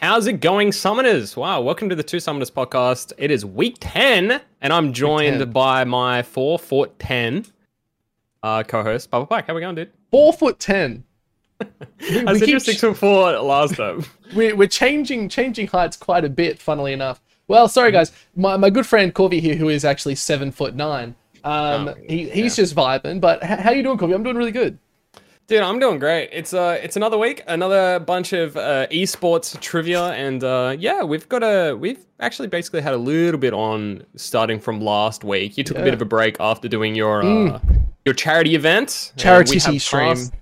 How's it going, Summoners? Wow, welcome to the Two Summoners podcast. It is week 10, and I'm joined 10. by my 4 foot 10 uh, co host, Papa Pike. How are we going, dude? Four foot ten. We, I we said keep 6 foot 4 last time. we're, we're changing changing heights quite a bit, funnily enough. Well, sorry guys, my, my good friend Corvy here, who is actually seven foot nine. Um, Oh, he, he's just vibing. But h- how you doing, Corvy? I'm doing really good. Dude, I'm doing great. It's uh, it's another week, another bunch of uh, esports trivia, and uh, yeah, we've got a we've actually basically had a little bit on starting from last week. You took a bit of a break after doing your uh, your charity event, Charity stream. passed-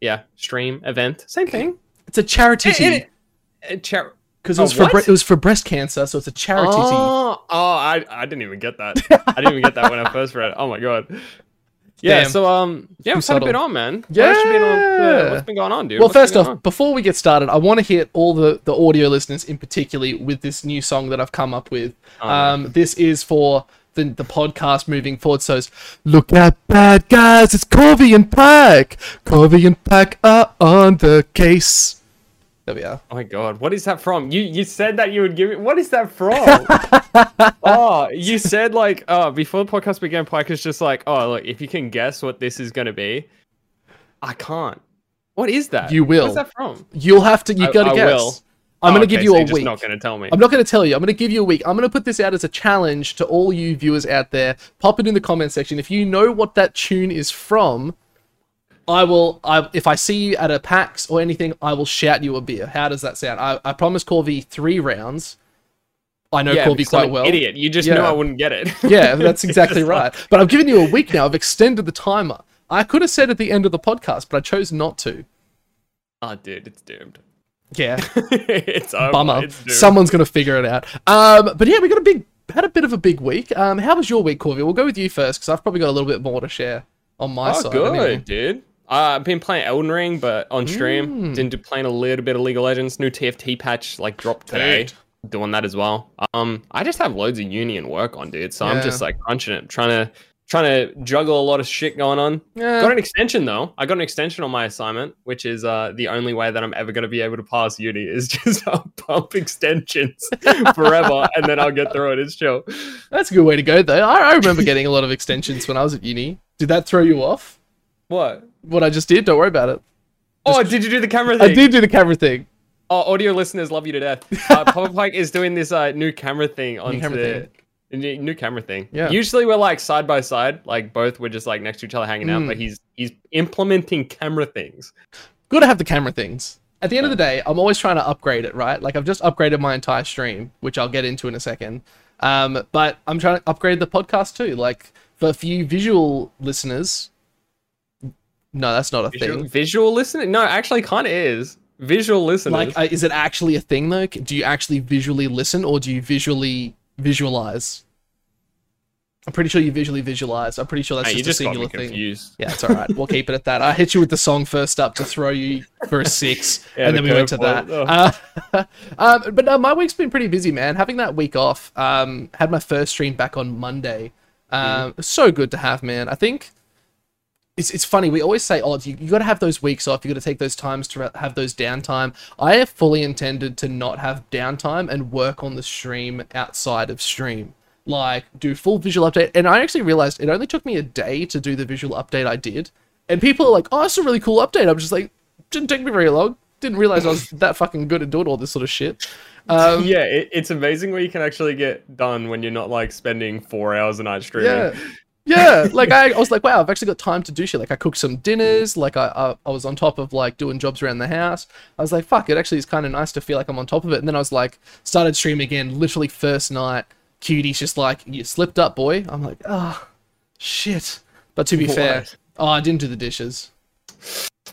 yeah, stream event, same thing. It's a charity It- it- uh, char- because it Oh, was for it was for breast cancer, so it's a charity. Oh, oh, I, I didn't even get that. I didn't even get that when I first read it. Oh my god. Yeah, Damn. so um, yeah, we've had a bit on, man. What else you been on? Yeah. Yeah, what's been going on, dude? Well, What's first off, before we get started, I want to hit all the, the audio listeners in particularly with this new song that I've come up with. Oh, um, this is for the, the podcast moving forward. So, it's, look at bad guys, it's Corvy and Pack. Corvy and Pack are on the case. There we are. Oh my god, what is that from? You you said that you would give it. What is that from? oh, you said like oh before the podcast began, Pike is just like oh look if you can guess what this is gonna be, I can't. What is that? You will. What's that from? You'll have to, you I- gotta I guess. will. I'm Oh, going to give you so a week. not gonna tell me. I'm not going to tell you. I'm going to give you a week. I'm going to put this out as a challenge to all you viewers out there. Pop it in the comment section. If you know what that tune is from, I will. I if I see you at a PAX or anything, I will shout you a beer. How does that sound? I, I promise Corvy three rounds. I know yeah, Corvy quite well. Idiot. You just Yeah. knew I wouldn't get it. Yeah, that's exactly right. like- But I've given you a week now. I've extended the timer. I could have said at the end of the podcast, but I chose not to. oh, dude, it's doomed. Yeah. it's over. bummer. It's. Someone's gonna figure it out. Um, but yeah, we got a big, had a bit of a big week. Um, how was your week, Corvy? We'll go with you first because I've probably got a little bit more to share on my Oh, side. good, anyway. dude. Uh, I've been playing Elden Ring, but on stream. Mm. Been do- playing a little bit of League of Legends. New TFT patch like dropped today. Dude. Doing that as well. Um, I just have loads of uni and work on, dude. So I'm just like crunching it, trying to trying to juggle a lot of shit going on. Yeah. Got an extension though. I got an extension on my assignment, which is uh, the only way that I'm ever going to be able to pass uni is just I'll pump extensions forever, and then I'll get through it. It's chill. That's a good way to go, though. I, I remember getting a lot of extensions when I was at uni. Did that throw you off? What? What I just did? Don't worry about it. Oh, did you do the camera thing? I did do the camera thing. Oh, audio listeners love you to death. Uh, Papa Pike is doing this uh, new camera thing on the thing. New, camera thing. Yeah. Usually we're like side by side, like both we're just like next to each other hanging out. Mm. But he's he's implementing camera things. Good to have the camera things. At the end of the day, I'm always trying to upgrade it, right? Like I've just upgraded my entire stream, which I'll get into in a second. Um, but I'm trying to upgrade the podcast too. Like for a few visual listeners. No, that's not a Visual, thing. visual listening? No, actually, kind of is visual listening. Like, uh, is it actually a thing though? Do you actually visually listen, or do you visually visualize? I'm pretty sure you visually visualize. I'm pretty sure that's Hey, you just, just a singular thing. confused. Yeah, it's all right. We'll keep it at that. I hit you with the song first up to throw you for a six, Yeah, and the then we went to that. curveball. Uh, um, but no, my week's been pretty busy, man. Having that week off, um, had my first stream back on Monday. Um, So good to have, man. I think it's, it's funny. We always say, oh, you, you got to have those weeks off. You got to take those times to have those downtime. I have fully intended to not have downtime and work on the stream outside of stream. Like, do full visual update. And I actually realized it only took me a day to do the visual update I did. And people are like, oh, it's a really cool update. I'm just like, didn't take me very long. Didn't realize I was that fucking good at doing all this sort of shit. Um, yeah, it, it's amazing what you can actually get done when you're not like spending four hours a night streaming. Yeah. Yeah, like I, I was like, wow, I've actually got time to do shit. Like I cooked some dinners, like I, I, I was on top of like doing jobs around the house. I was like, fuck, it actually is kind of nice to feel like I'm on top of it. And then I was like, started streaming again, literally first night. Cutie's just like, you slipped up, boy. I'm like, ah, shit. But to be fair, oh, I didn't do the dishes.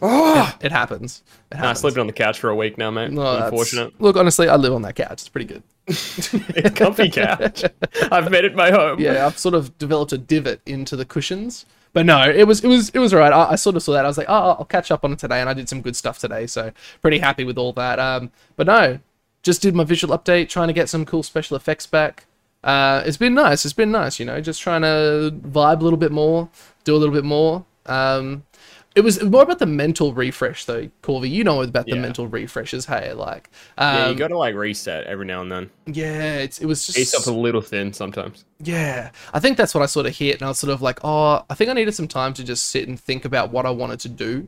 Oh, It happens. It I happens. slept on the couch for a week now, mate. No, Unfortunate. Look, honestly, I live on that couch. It's pretty good. it's comfy couch. I've made it my home. yeah, I've sort of developed a divot into the cushions. But no, it was it was it was alright. I, I sort of saw that. I was like, oh, I'll catch up on it today, and I did some good stuff today. So pretty happy with all that. Um, but no, just did my visual update, trying to get some cool special effects back. Uh, it's been nice. It's been nice, you know, just trying to vibe a little bit more, do a little bit more. Um, it was more about the mental refresh though, Corvy. You know about the Yeah. mental refreshes, hey? Like, yeah, um, you got to like reset every now and then. yeah, it's, it was just up a little thin sometimes. Yeah, I think that's what I sort of hit, and I was sort of like, oh, I think I needed some time to just sit and think about what I wanted to do.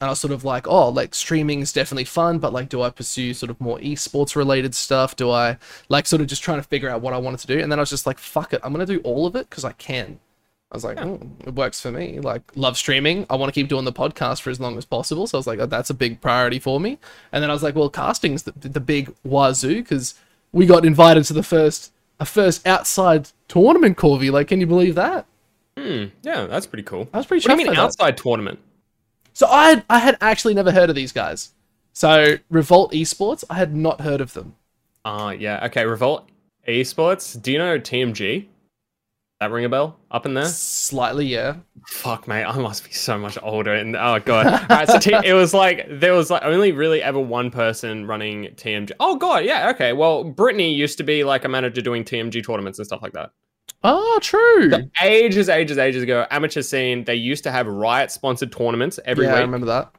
And I was sort of like, oh, like streaming is definitely fun, but like, do I pursue sort of more esports related stuff? Do I like sort of just trying to figure out what I wanted to do? And then I was just like, fuck it, I'm gonna do all of it because I can. I was like, oh, it works for me. Like, love streaming. I want to keep doing the podcast for as long as possible. So I was like, oh, that's a big priority for me. And then I was like, well, casting's the, the big wazoo because we got invited to the first a first outside tournament, Corvy. Like, can you believe that? Hmm. Yeah, that's pretty cool. I was pretty What do you mean by that. outside tournament? So I had, I had actually never heard of these guys. So Revolt Esports, I had not heard of them. Ah, yeah. Okay, Revolt Esports. Do you know TMG? That ring a bell up in there? Slightly, yeah. Fuck, mate, I must be so much older. And oh god, all right. So T- it was like there was like only really ever one person running TMG. Oh god, yeah, okay. Well, Brittany used to be like a manager doing TMG tournaments and stuff like that. Oh, true. Ages, ages, ages ago, amateur scene. They used to have Riot sponsored tournaments every yeah, I remember that.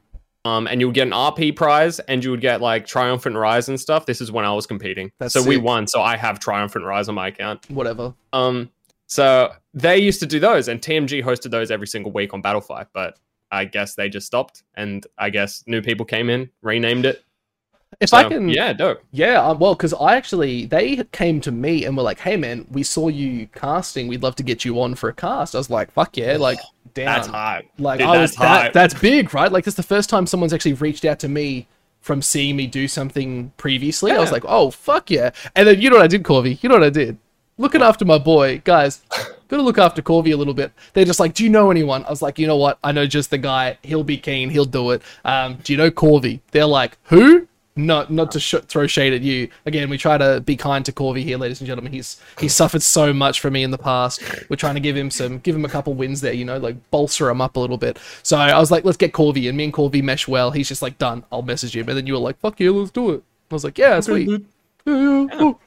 Um, and you would get an RP prize, and you would get like triumphant Ryze and stuff. This is when I was competing, That's so we won. So I have triumphant Ryze on my account. Whatever. Um, so they used to do those, and TMG hosted those every single week on Battlefy. But I guess they just stopped, and I guess new people came in, renamed it. If So, I can, yeah, dope. Yeah, um, well, because I actually they came to me and were like, "Hey, man, we saw you casting. We'd love to get you on for a cast." I was like, "Fuck yeah!" Like, damn, That's hype. like Dude, I was that's that, that's big, right? Like, that's the first time someone's actually reached out to me from seeing me do something previously. I was like, "Oh, fuck yeah!" And then you know what I did, Corvy? You know what I did? Looking after my boy, guys. Gotta look after Corvy a little bit. They're just like, "Do you know anyone?" I was like, "You know what? I know just the guy. He'll be keen. He'll do it." Um, do you know Corvy? They're like, "Who?" not not to sh- throw shade at you. Again, we try to be kind to Corvy here, ladies and gentlemen. He's he's suffered so much for me in the past. We're trying to give him some, give him a couple wins there, you know, like bolster him up a little bit. So I was like, let's get Corvy, and me and Corvy mesh well. He's just like, done. I'll message him, and then you were like, fuck yeah, let's do it. I was like, yeah, sweet. Yeah, yeah, oh.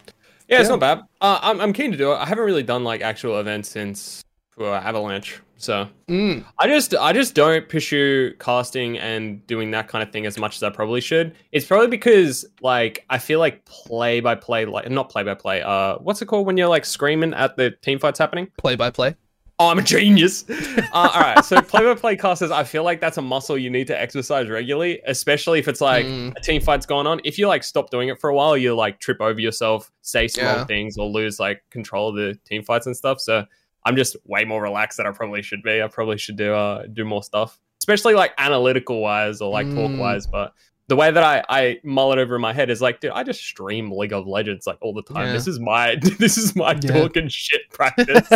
Yeah, it's Yeah. not bad. Uh, I'm I'm keen to do it. I haven't really done like actual events since uh, Avalanche, so Mm. I just I just don't pursue casting and doing that kind of thing as much as I probably should. It's probably because like I feel like play by play, like not play by play. Uh, what's it called when you're like screaming at the team fights happening? Play by play. Oh, I'm a genius. uh, all right, so play by play casters, I feel like that's a muscle you need to exercise regularly, especially if it's like Mm. a team fight's going on. If you like stop doing it for a while, you like trip over yourself, say small Yeah. things, or lose like control of the team fights and stuff. So I'm just way more relaxed than I probably should be. I probably should do uh do more stuff, especially like analytical wise or like talk Mm. wise. But the way that I I mull it over in my head is like, dude, I just stream League of Legends like all the time. Yeah. This is my this is my Yeah. talking shit practice.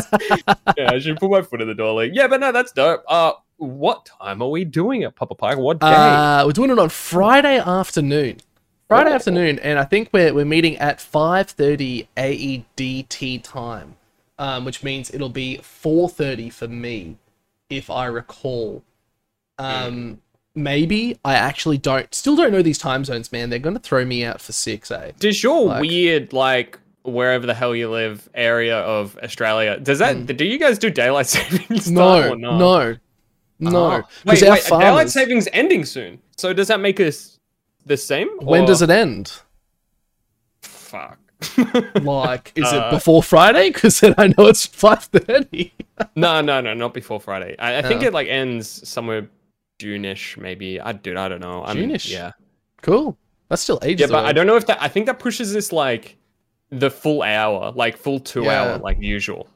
yeah, I should put my foot in the door. Like, yeah, but no, that's dope. Uh, what time are we doing it, Papa Pike? What day? Uh, we're doing it on Friday afternoon. Friday Oh. afternoon, and I think we're we're meeting at five thirty AEDT time, um, which means it'll be four thirty for me, if I recall. Um, maybe I actually don't, still don't know these time zones, man. They're gonna throw me out for six, eh? Does your like- weird like wherever the hell you live area of Australia does that? Mm. Do you guys do daylight savings? No, or not? no, no. Because Wait, our wait. Daylight savings ending soon. So does that make us the same? When does it end? Fuck. Like, is Uh, it before Friday? Because then I know it's five thirty. no, no, no, not before Friday. I, I think Oh. it like ends somewhere June-ish, maybe. I dude, I don't know. I'm, June-ish? Yeah. Cool. That's still ages Yeah, but away. I don't know if that. I think that pushes this like the full hour, like full two Yeah. hour, like usual.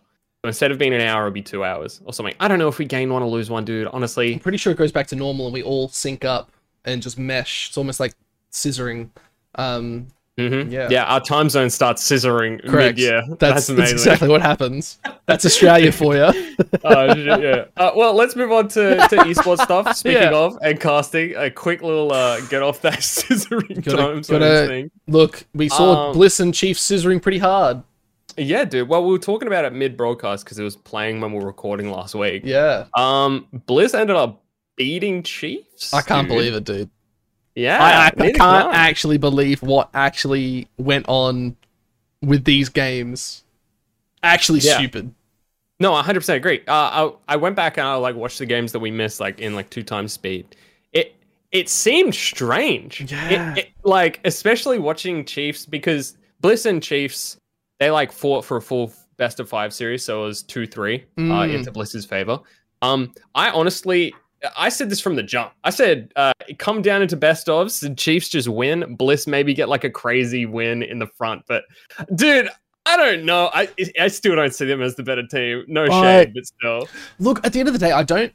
So instead of being an hour, it'll be two hours or something. I don't know if we gain one or lose one, dude. Honestly, I'm pretty sure it goes back to normal and we all sync up and just mesh. It's almost like scissoring. Um, hmm Yeah. yeah. Our time zone starts scissoring correct. mid-year. That's, That's, that's, exactly what happens. That's Australia for you. Shit, yeah. Uh, well, let's move on to, to esports stuff. Speaking Yeah. of and casting, a quick little uh, get off that scissoring Gotta- time zone gotta- thing. Look, we saw Um, Bliss and Chief scissoring pretty hard. Yeah, dude. Well, we were talking about it mid broadcast because it was playing when we were recording last week. Yeah. Um, Bliss ended up beating Chiefs. I can't dude. believe it, dude. Yeah, I, I can't can I. actually believe what actually went on with these games. Actually Yeah. stupid. No, 100% agree. Uh, I I went back and I like watched the games that we missed like in like two times speed. It it seemed strange. Yeah. it- like especially watching Chiefs because Bliss and Chiefs they like fought for a full best of five series, so it was two three uh, Mm. into Bliss's favor. Um, I honestly. I said this from the jump. I said, uh, come down into best ofs, the Chiefs just win. Bliss maybe get like a crazy win in the front. But, dude, I don't know. I I still don't see them as the better team. No shade, but still. Look, at the end of the day, I don't.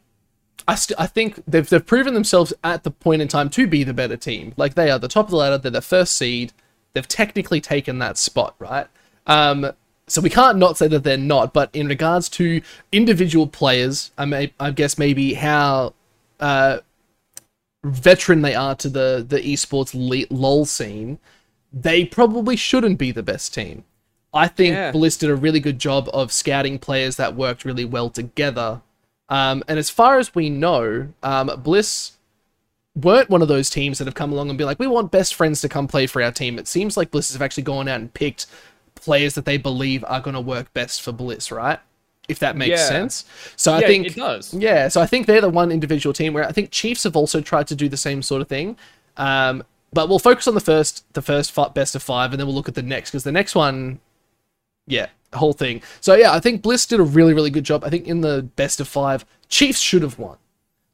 I st- I think they've they've proven themselves at the point in time to be the better team. Like they are the top of the ladder. They're the first seed. They've technically taken that spot, right? Um, so we can't not say that they're not. But in regards to individual players, I may I guess maybe how uh, veteran they are to the the esports le- lol scene, they probably shouldn't be the best team. I think Yeah. Bliss did a really good job of scouting players that worked really well together. Um, and as far as we know, um, Bliss weren't one of those teams that have come along and be like, we want best friends to come play for our team. It seems like Bliss have actually gone out and picked players that they believe are going to work best for Bliss, right? If that makes Yeah. sense. So I yeah, think it does. yeah, so I think they're the one individual team where I think Chiefs have also tried to do the same sort of thing. Um, but we'll focus on the first, the first best of five, and then we'll look at the next because the next one, yeah, whole thing. So yeah, I think Bliss did a really, really good job. I think in the best of five, Chiefs should have won.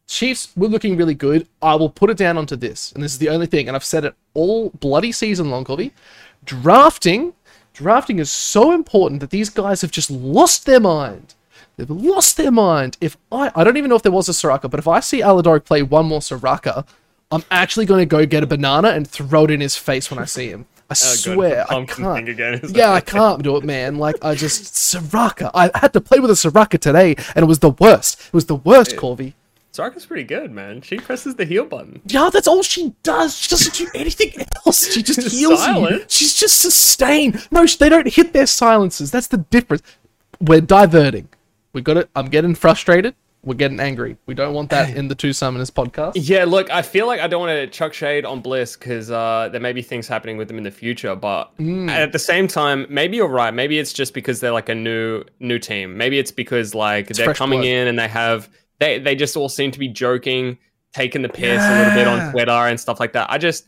Chiefs were looking really good. I will put it down onto this, and this is the only thing, and I've said it all bloody season long, Corvy. Drafting, drafting is so important that these guys have just lost their mind. They've lost their mind. If I, I don't even know if there was a Soraka, but if I see Aladoric play one more Soraka, I'm actually going to go get a banana and throw it in his face when I see him. I Oh, swear, I can't. again, Yeah, I can't do it, man. Like I just Soraka. I had to play with a Soraka today, and it was the worst. It was the worst, Corby. Soraka's pretty good, man. She presses the heal button. Yeah, that's all she does. She doesn't do anything else. She just heals you. She's just sustained. No, they don't hit their silences. That's the difference. We're diverting. We got it. I'm getting frustrated. We're getting angry. We don't want that in the Two Summoners podcast. Yeah, look, I feel like I don't want to chuck shade on Bliss because uh, there may be things happening with them in the future, but Hmm. at the same time, maybe you're right. Maybe it's just because they're like a new new team. Maybe it's because like they're coming blood. in and they have they they just all seem to be joking, taking the piss a little bit on Twitter and stuff like that. I just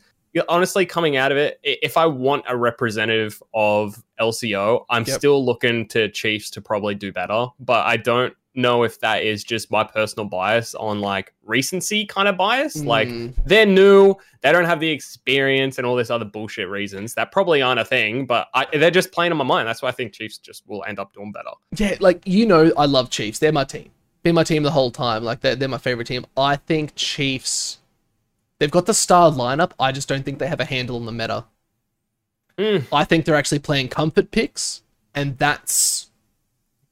honestly coming out of it, if I want a representative of LCO, I'm Yep. still looking to Chiefs to probably do better, but I don't know if that is just my personal bias on like recency kind of bias. Like Mm. they're new, they don't have the experience and all this other bullshit reasons that probably aren't a thing, but I, they're just playing on my mind. That's why I think Chiefs just will end up doing better. Yeah, like you know, I love Chiefs. They're my team. Been my team the whole time. Like they're, they're my favorite team. I think Chiefs. They've got the star lineup. I just don't think they have a handle on the meta. Mm. I think they're actually playing comfort picks, and that's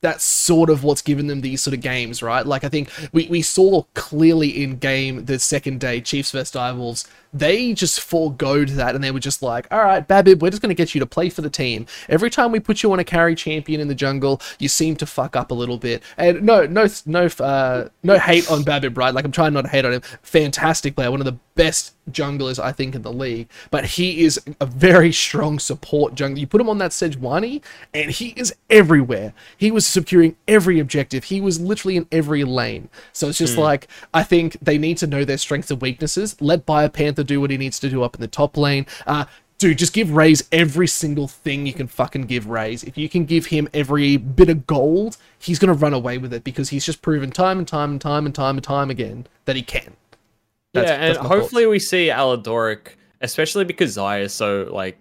that's sort of what's given them these sort of games, right? Like I think we, we saw clearly in game the second day, Chiefs vs Direwolves, they just foregoed that and they were just like, all right, Babib, we're just going to get you to play for the team. Every time we put you on a carry champion in the jungle, you seem to fuck up a little bit. And no, no, no, uh, no hate on Babib, right? Like I'm trying not to hate on him. Fantastic player, one of the best junglers I think in the league. But he is a very strong support jungler. You put him on that Sejuani, and he is everywhere. He was securing every objective. He was literally in every lane. So it's just like I think they need to know their strengths and weaknesses. Let Biopanther do what he needs to do up in the top lane. Uh, Dude, just give Raze every single thing you can fucking give Raze. If you can give him every bit of gold, he's gonna run away with it because he's just proven time and time and time and time and time again that he can. That's- yeah, and my thoughts. hopefully we see Aladoric, especially because Xayah is so like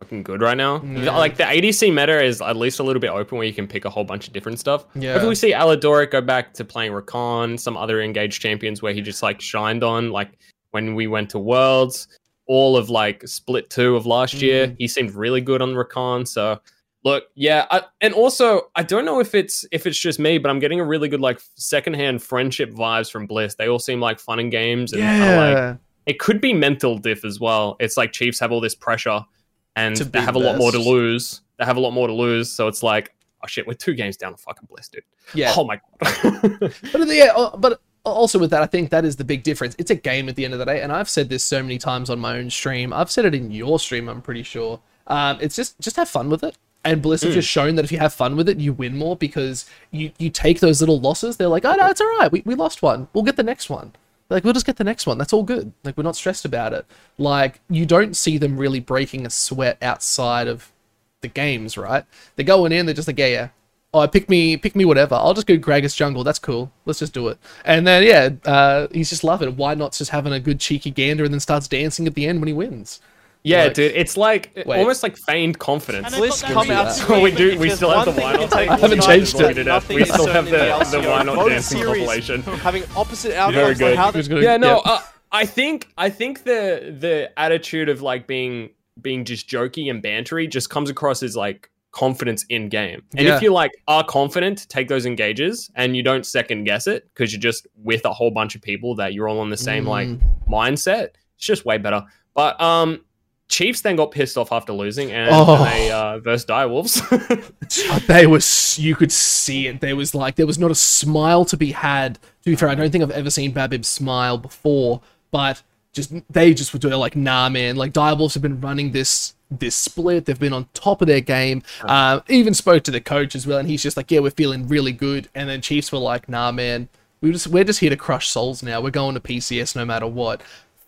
fucking good right now. Yeah. Like the ADC meta is at least a little bit open where you can pick a whole bunch of different stuff. Yeah. Hopefully we see Aladoric go back to playing Rakan, some other engaged champions where he just like shined on, like when we went to Worlds, all of like split two of last year. Mm. He seemed really good on Rakan. So look, yeah, I, and also I don't know if it's if it's just me, but I'm getting a really good like secondhand friendship vibes from Bliss. They all seem like fun and games and kinda, like Yeah. it could be mental diff as well. It's like Chiefs have all this pressure and they have a lot more to lose. They have a lot more to lose. So it's like, oh shit, we're two games down to fucking Bliss, dude. yeah. Oh my god. But yeah, uh, but also with that, I think that is the big difference. It's a game at the end of the day, and I've said this so many times on my own stream. I've said it in your stream. I'm pretty sure. Um, it's just just have fun with it. And Bliss have just shown that if you have fun with it, you win more because you, you take those little losses. They're like, oh, no, it's all right. We, we lost one. We'll get the next one. Like, we'll just get the next one. That's all good. Like, we're not stressed about it. Like, you don't see them really breaking a sweat outside of the games, right? They're going in, they're just like, yeah, yeah. Oh, pick me, pick me, whatever. I'll just go Gragas jungle. That's cool. Let's just do it. And then, yeah, uh, he's just loving it. Why not just having a good cheeky gander and then starts dancing at the end when he wins? Yeah, Like- dude, it's like Wait. almost like feigned confidence. And they've Bliss come out screen we do. We still have the one thing why not? I haven't changed United it. is We still have certain the, the why not dancing series compilation. having opposite outcomes. good. Like how Who's Yeah, no, yeah. uh, I think I think the the attitude of like being being just jokey and bantery just comes across as like confidence in game. And Yeah. if you like are confident, take those engages and you don't second guess it because you're just with a whole bunch of people that you're all on the same like Mm. mindset. It's just way better. But um Chiefs then got pissed off after losing and Oh. they uh versus Direwolves. they was you could see it. There was like there was not a smile to be had. To be fair, I don't think I've ever seen Babib smile before, but just they just were doing like nah man. Like Direwolves have been running this this split. They've been on top of their game. Uh, even spoke to the coach as well, and he's just like, yeah, we're feeling really good. And then Chiefs were like, nah man, we just we're just here to crush souls now. We're going to PCS no matter what.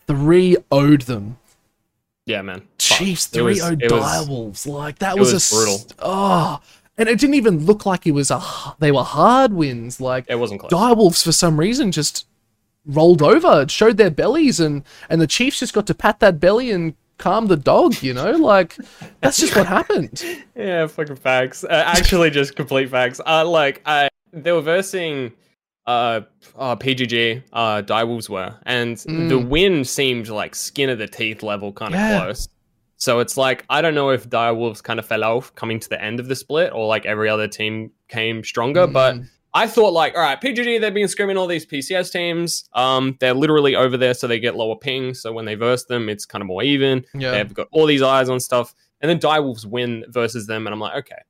Three owed them. yeah, man. Chiefs It was- 3 0 it was- Direwolves. Like that was, was a brutal. st- Oh, and it didn't even look like it was a. They were hard wins. Like It wasn't close. Direwolves for some reason just rolled over, it showed their bellies, and and the Chiefs just got to pat that belly and calm the dog. You know, like that's just what happened. Yeah, fucking facts. Uh, actually, just complete facts. Uh, like, uh, they were versing uh, uh PGG, uh, Direwolves were, and the win seemed like skin of the teeth level kind of Yeah. close. So it's like I don't know if Direwolves kind of fell off coming to the end of the split, or like every other team came stronger. But Mm. I thought like, all right, PGG they've been scrimming all these PCS teams. Um, they're literally over there, so they get lower ping. So when they verse them, it's kind of more even. Yeah. They've got all these eyes on stuff, and then Direwolves win versus them, and I'm like, okay,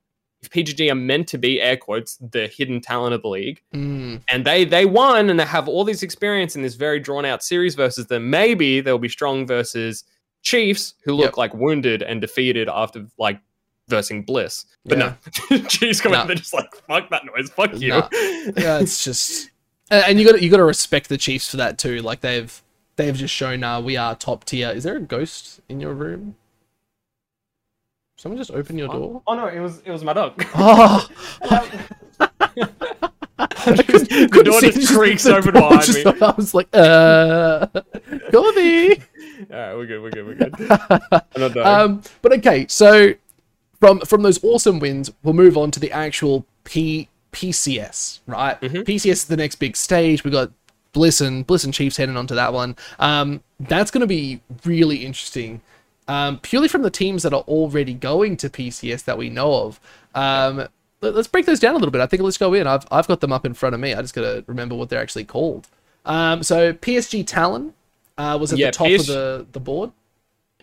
if PGG are meant to be air quotes the hidden talent of the league, Mm. and they they won and they have all this experience in this very drawn out series versus them, maybe they'll be strong versus Chiefs who look Yep. like wounded and defeated after like versing Bliss. But no, Chiefs come No. out they're just like fuck that noise, fuck you. Nah. yeah, it's just, and, and you got you got to respect the Chiefs for that too. Like they've they've just shown uh, we are top tier. Is there a ghost in your room? Someone just open your door. Oh no, it was it was my dog. Oh, the door just creaks open door behind just- me. I was like, uh, Corvy. Alright, we're good, we're good, we're good. I'm not dying. Um, but okay, so from from those awesome wins, we'll move on to the actual P PCS, right? PCS is the next big stage. We got Bliss and Bliss and Chiefs heading onto that one. Um, that's going to be really interesting. Um, purely from the teams that are already going to PCS that we know of. Um, let- let's break those down a little bit. I think let's go in. I've I've got them up in front of me. I just got to remember what they're actually called. Um, so PSG Talon uh, was at Yeah, the top PS of the the board.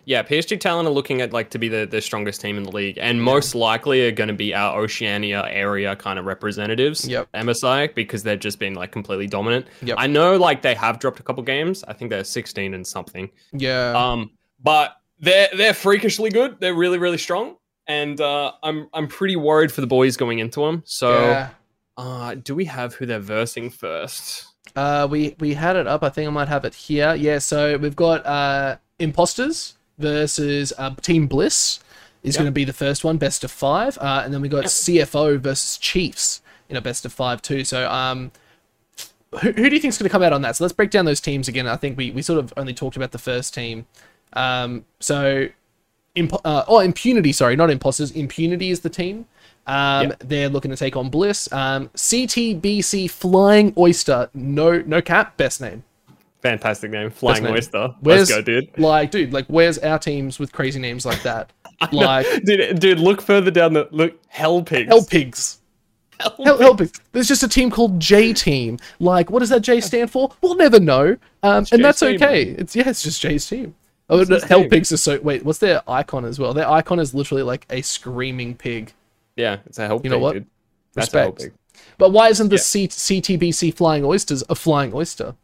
Yeah, PSG Talon are looking at like to be the, the strongest team in the league, and most likely are going to be our Oceania area kind of representatives. Yep. MSI because they've just been like completely dominant. Yep. I know like they have dropped a couple games. I think they're sixteen and something. Yeah. Um, but they're they're freakishly good. They're really really strong, and uh, I'm I'm pretty worried for the boys going into them. So, yeah. uh, do we have who they're versing first? Uh, we we had it up. I think I might have it here. Yeah. So we've got uh, imposters versus uh, Team Bliss is Yep. going to be the first one, best of five, uh, and then we got CFO versus Chiefs in a best of five too. So um, who, who do you think is going to come out on that? So let's break down those teams again. I think we we sort of only talked about the first team. Um, so Imp- uh, oh, Impunity, sorry, not Imposters. Impunity is the team. Um, Yep. They're looking to take on Bliss. Um, CTBC Flying Oyster, no, no cap, best name. Fantastic name, Flying name. Oyster. Where's, Let's go, dude. Like, dude, like, where's our teams with crazy names like that? like, dude, dude, look further down the look. Hell pigs. Hell Pigs. Hell, Hell Pigs. There's just a team called J Team. Like, what does that J stand for? We'll never know. Um, and that's team, okay. It's yeah, it's just J's team. Oh, no, Hell team. Pigs are so. Wait, what's their icon as well? Their icon is literally like a screaming pig. Yeah, it's a hell pig, You know what? dude. That's a hell Respect. But why isn't the Yeah. C- CTBC Flying Oysters a flying oyster?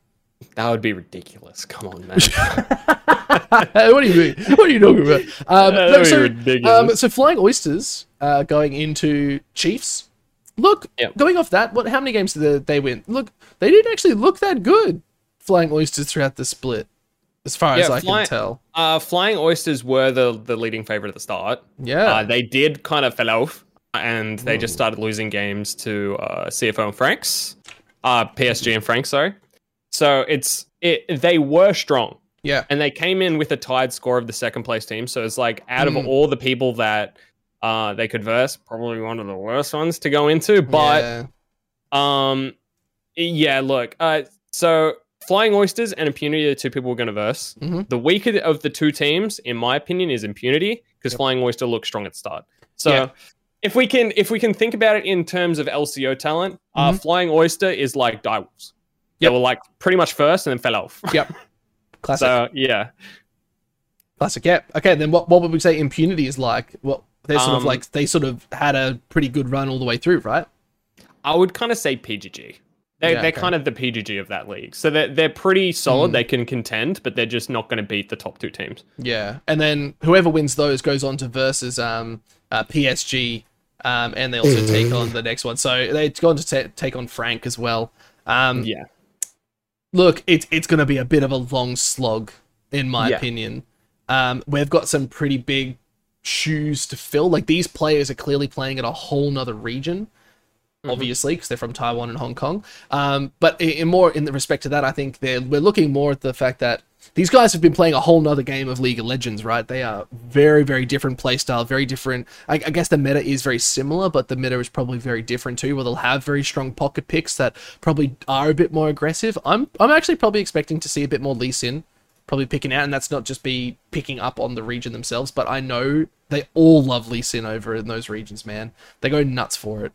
That would be ridiculous. Come on, man. what are you doing? What are you talking about? Um, no, so, ridiculous. um, so flying oysters uh, going into Chiefs. Look, Yep. going off that, what? How many games did they, they win? Look, they didn't actually look that good. Flying Oysters throughout the split, as far as I Fly- can tell. Uh, Flying Oysters were the the leading favorite at the start. Yeah, Uh, they did kind of fell off, and they just started losing games to uh, CFO and Franks, uh, PSG and Franks. Sorry. So it's it. They were strong, yeah, and they came in with a tied score of the second place team. So it's like out Mm. of all the people that uh, they could verse, probably one of the worst ones to go into. But yeah. um, yeah, look. Uh, so Flying Oysters and Impunity are the two people we're going to verse. Mhm. The weaker of the two teams, in my opinion, is Impunity because Yep. Flying Oyster looks strong at the start. So. Yeah. If we can, if we can think about it in terms of LCO talent, uh, Mhm. Flying Oyster is like Direwolves. They Yep. were like pretty much first and then fell off. yep, classic, so yeah, classic. Yeah. Okay, then what? What would we say impunity is like? Well, they're sort of Um, like they sort of had a pretty good run all the way through, right? I would kind of say PGG. They, Yeah, they're okay. kind of the PGG of that league. So they're, they're pretty solid. Mm. They can contend, but they're just not going to beat the top two teams. Yeah, and then whoever wins those goes on to versus um, uh, PSG, um, and they also take on the next one. So they go on to ta take on Frank as well. Um, Yeah. Look, it's it's going to be a bit of a long slog, in my Yeah. opinion. Um, we've got some pretty big shoes to fill. Like these players are clearly playing in a whole nother region. Obviously, because they're from Taiwan and Hong Kong. Um, but in, more in the respect to that, I think we're looking more at the fact that these guys have been playing a whole nother game of League of Legends, right? They are very, very different playstyle, very different. I, I guess the meta is very similar, but the meta is probably very different too. Where they'll have very strong pocket picks that probably are a bit more aggressive. I'm, I'm actually probably expecting to see a bit more Lee Sin, probably picking out, and that's not just be picking up on the region themselves, but I know they all love Lee Sin over in those regions, man. They go nuts for it.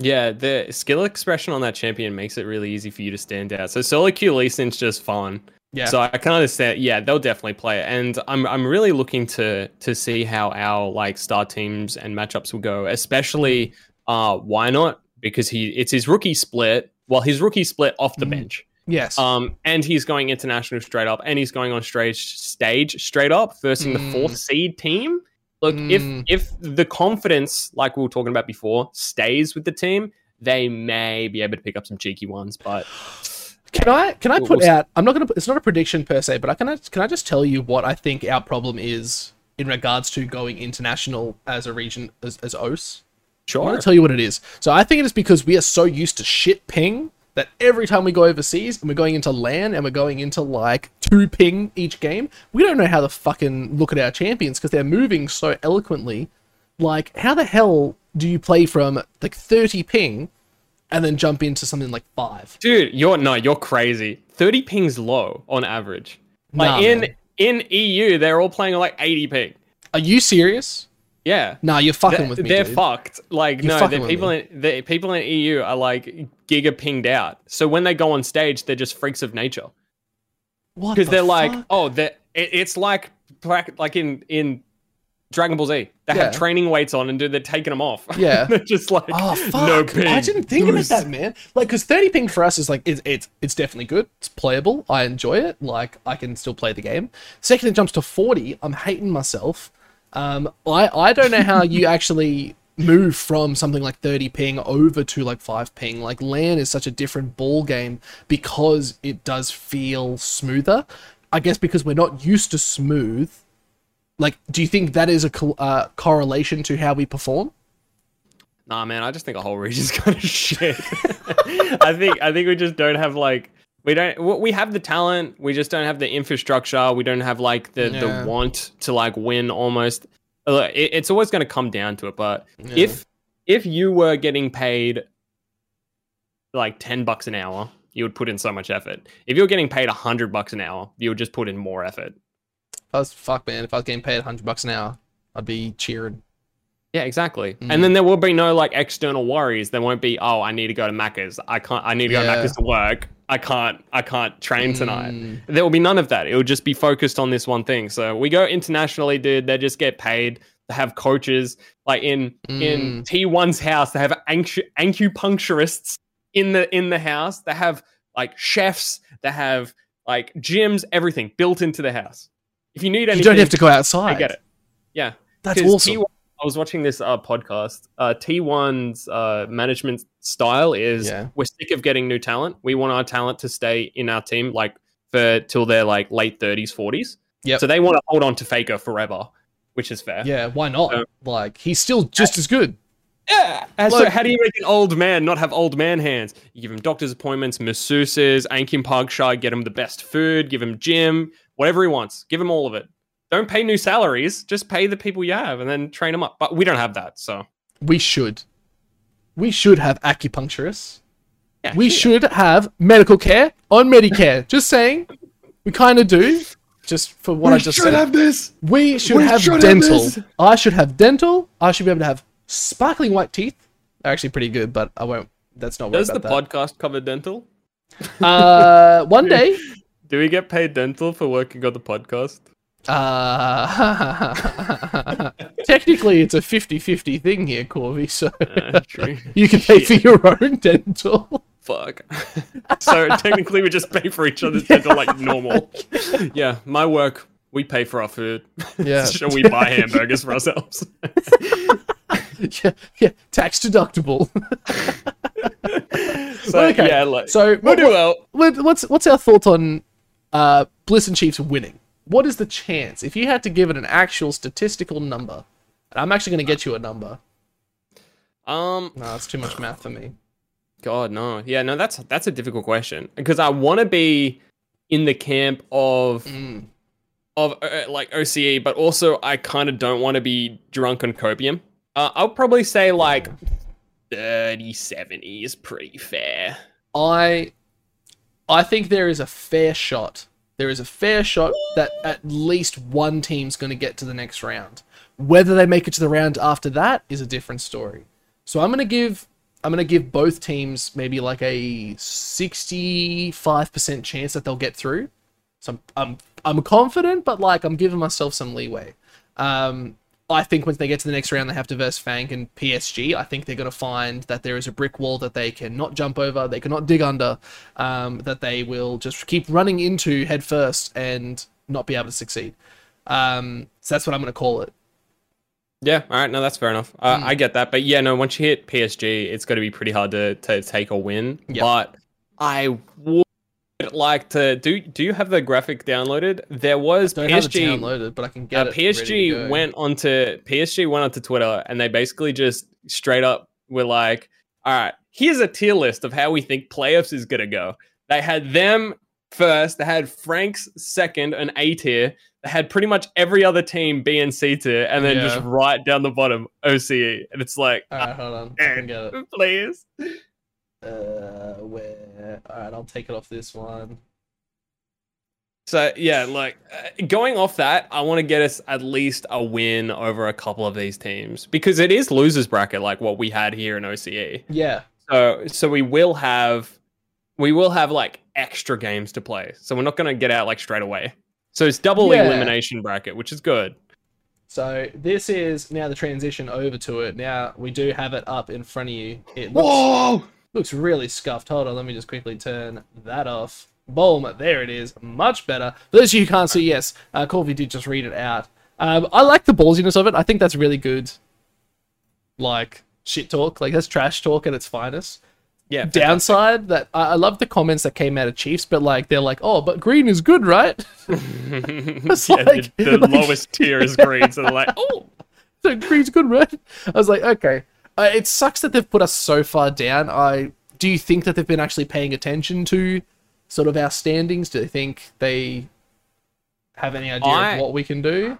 Yeah, the skill expression on that champion makes it really easy for you to stand out. So solo queue Lee Sin's just fun. Yeah. So I can understand. Yeah, they'll definitely play it, and I'm I'm really looking to to see how our like star teams and matchups will go. Especially, uh, why not? Because he it's his rookie split. Well, his rookie split off the Mhm. bench. yes. Um, and he's going international straight up, and he's going on stage stage straight up, versing Mm. the fourth seed team. Look, Mm. if if the confidence, like we were talking about before, stays with the team, they may be able to pick up some cheeky ones. But Can I can I put we'll out? I'm not gonna. It's not a prediction per se, but I can. I, can I just tell you what I think our problem is in regards to going international as a region as as OS. Sure. I'm sure, gonna tell you what it is. So I think it is because we are so used to shit ping that every time we go overseas and we're going into LAN and we're going into like two ping each game, we don't know how to fucking look at our champions because they're moving so eloquently. Like, how the hell do you play from like 30 ping and then jump into something like five? dude, you're no, you're crazy. Thirty pings low on average. Like Nah, in man. in EU, they're all playing like eighty ping. Are you serious? Yeah. Nah, you're fucking They're, with me. they're dude. fucked. Like You're no, the people in the people in EU are like giga pinged out. So when they go on stage, they're just freaks of nature. What because the they're like, oh, they it, it's like like in in Dragon Ball Z, they Yeah. have training weights on and dude, they're taking them off. Yeah. they're just like, Oh fuck! no ping. I didn't think about that, man. Like, because thirty ping for us is like it's it's it's definitely good. It's playable. I enjoy it. Like, I can still play the game. Second, it jumps to forty. I'm hating myself. Um, I I don't know how you actually move from something like 30 ping over to like 5 ping. Like lan is such a different ball game because it does feel smoother. I guess because we're not used to smooth. Like do you think that is a co- uh, correlation to how we perform? Nah, man, I just think the whole region's kind of shit. I think I think we just don't have like we don't we have the talent, we just don't have the infrastructure. We don't have like the Yeah. the want to like win almost. Uh, it's always going to come down to it. But Yeah. if if you were getting paid like ten bucks an hour, you would put in so much effort. If you're getting paid hundred bucks an hour, you would just put in more effort. I was fuck man. If I was getting paid hundred bucks an hour, I'd be cheering. Yeah, exactly. Mm. And then there will be no like external worries. There won't be, oh, I need to go to Macca's. I can't. I need to go Yeah. to Macca's to work. I can't. I can't train tonight. Mm. There will be none of that. It will just be focused on this one thing. So we go internationally, dude. They just get paid. They have coaches. Like in in Mm. T1's house, they have ancu- acupuncturists in the in the house. They have like chefs. They have like gyms. Everything built into the house. If you need anything, You don't have to go outside. I get it. Yeah. that's awesome. T1, I was watching this uh, podcast. Uh, T1's uh, management style is Yeah. we're sick of getting new talent. We want our talent to stay in our team like for till they're like late 30s, 40s. Yep. So they want to hold on to Faker forever, which is fair. Yeah, why not? Like he's still just as good. Yeah. And so how do you make an old man not have old man hands? You give him doctor's appointments, masseuses, acupuncture, get him the best food, give him gym, whatever he wants. Give him all of it. Don't pay new salaries. Just pay the people you have and then train them up. But we don't have that, so We should. We should have acupuncturists. yeah, We shit. should have medical care on Medicare. just saying. We kind of do. Just for what I just said. this. we should we have should have dental. this. I should have dental. I should be able to have sparkling white teeth. They're actually pretty good, but I won't. That's not. worried Does the about podcast cover dental? Uh, one day. Do we get paid dental for working on the podcast? Uh, technically, it's a 50-50 thing here, Corvy. So Uh, you can pay for your own dental. Fuck. so technically, we just pay for each other's dental like normal. Yeah, my work. We pay for our food. Yeah. so we buy hamburgers for ourselves. yeah, yeah, tax deductible. So Okay, yeah, like so we'll what, do well. what- what's what's our thoughts on uh, Bliss and Chiefs winning? What is the chance if you had to give it an actual statistical number? And I'm actually going to get you a number. Um, No, that's too much math for me. God, no. Yeah, no. That's that's a difficult question because I want to be in the camp of Mm. of uh, like OCE, but also I kind of don't want to be drunk on copium. Uh, I'll probably say like 30, 70 is pretty fair. I I think there is a fair shot. There is a fair shot that at least one team's going to get to the next round. Whether they make it to the round after that is a different story. So I'm going to give I'm going to give both teams maybe like a 65% chance that they'll get through. So I'm I'm, I'm confident, but like I'm giving myself some leeway. Um, I think once they get to the next round, they have to verse Fang and PSG. I think they're going to find that there is a brick wall that they cannot jump over, they cannot dig under, um, that they will just keep running into head first and not be able to succeed. Um, so that's what I'm going to call it. Yeah, all right, no, that's fair enough. Uh, Mm. I get that, but yeah, no, once you hit PSG, it's going to be pretty hard to, to take a win. Yeah. But I would like to do. Do you have the graphic downloaded? There was Don't have it PSG. downloaded, but I can get Uh, it. ready to PSG went onto PSG went onto Twitter and they basically just straight up were like, "All right, here's a tier list of how we think playoffs is gonna go." They had them first. They had Frank's second, an A tier. They had pretty much every other team B and C tier, and then just right down the bottom OCE, and it's like, All right, hold on. I can get it. please. Uh, where? All right, I'll take it off this one. So yeah, like uh, going off that, I want to get us at least a win over a couple of these teams because it is losers bracket like what we had here in OCE. Yeah, So so we will have we will have like extra games to play. So we're not going to get out like straight away. So it's double Yeah. elimination bracket, which is good. So this is now the transition over to it. Now we do have it up in front of you. It looks, Whoa! Looks really scuffed. Hold on, let me just quickly turn that off. Boom, there it is. Much better. For those of you who can't see, yes, uh, Corvy did just read it out. Um, I like the ballsiness of it. I think that's really good. Like shit talk, like that's trash talk at its finest. Yeah. Downside that I, I love the comments that came out of Chiefs, but like they're like, oh, but green is good, right? fantastic. yeah, like- the, the like- lowest tier is green, so they're like, oh, so green's good, right? I was like, okay. Uh, it sucks that they've put us so far down. I do you think that they've been actually paying attention to sort of our standings? Do you think they have any idea I- of what we can do?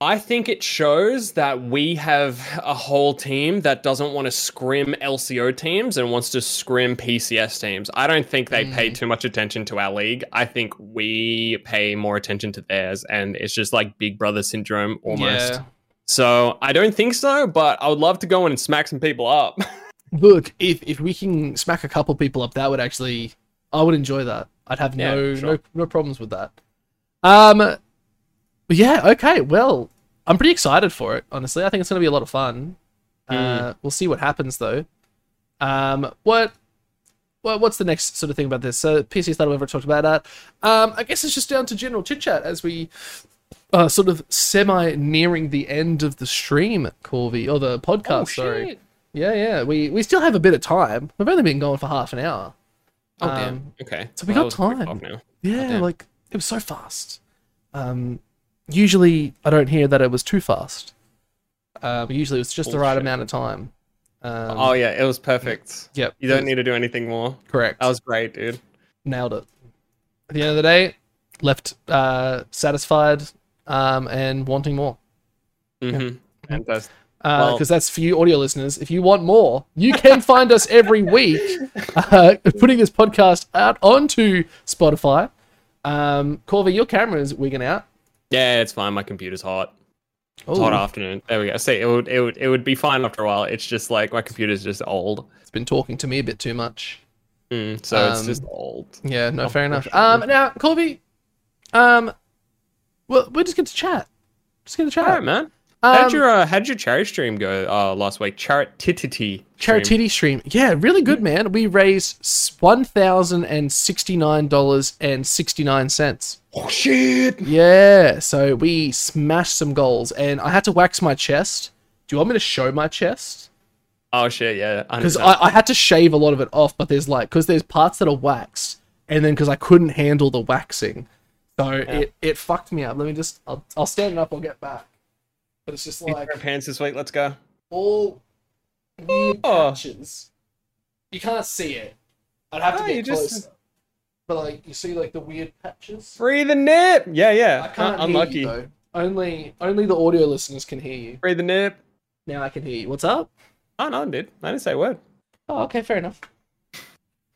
I think it shows that we have a whole team that doesn't want to scrim LCO teams and wants to scrim PCS teams. I don't think they Mm. pay too much attention to our league. I think we pay more attention to theirs, and it's just like Big Brother syndrome almost. Yeah. So I don't think so, but I would love to go in and smack some people up. Look, if if we can smack a couple people up, that would actually I would enjoy that. I'd have Yeah, no sure. no no problems with that. Um yeah, okay. Well, I'm pretty excited for it, honestly. I think it's going to be a lot of fun. Uh we'll see what happens though. Um what what, what's the next sort of thing about this? So PC stuff, we've already talked about that. Um, I guess it's just down to general chit chat as we uh, sort of semi nearing the end of the stream, Corvy, or the podcast. Oh, sorry. Yeah, yeah. We we still have a bit of time. We've only been going for half an hour. Oh, Um, damn. Okay. so we Well, got was time. Yeah, damn. like it was so fast. Um, usually I don't hear that it was too fast. Uh, but usually it was just the right amount of time. Um, Oh yeah, it was perfect. yep. You don't need to do anything more. correct. That was great, dude. nailed it. At the end of the day, left uh, satisfied um, and wanting more. Mm-hmm. Fantastic. Because Well- that's for you audio listeners. If you want more, you can find us every week uh, putting this podcast out onto Spotify. Um, Corvy, your camera is wigging out. Yeah, it's fine. My computer's hot. It's Oh, hot afternoon. There we go. See, it would it would it would be fine after a while. It's just like my computer's just old. it's been talking to me a bit too much. Mm, so it's Um, just old. Yeah, no, fair enough. Unfortunately. Um, now, Corvy, um, well, we're just get to chat. Just get to chat. All right, man. Um, how'd your uh, how'd your charity stream go uh, last week? Charitity. Charity stream. Yeah, really good, man. We raised one thousand and sixty nine dollars and sixty nine cents. Oh shit! Yeah, so we smashed some goals, and I had to wax my chest. Do you want me to show my chest? Oh shit! Yeah. Because I, I had to shave a lot of it off, but there's like because there's parts that are waxed, and then because I couldn't handle the waxing, so it it fucked me up. Let me just I'll, I'll stand it up. I'll get back. But it's just like pants this week. Let's go. all weird Oh. patches. You can't see it. I'd have to Oh, get you just- closer. But like you see like the weird patches. Free the nip. Yeah, yeah. I can't Uh, hear unlucky. you though. Only only the audio listeners can hear you. Free the nip. Now I can hear you. What's up? Oh no, dude. I didn't say a word. Oh, okay, fair enough.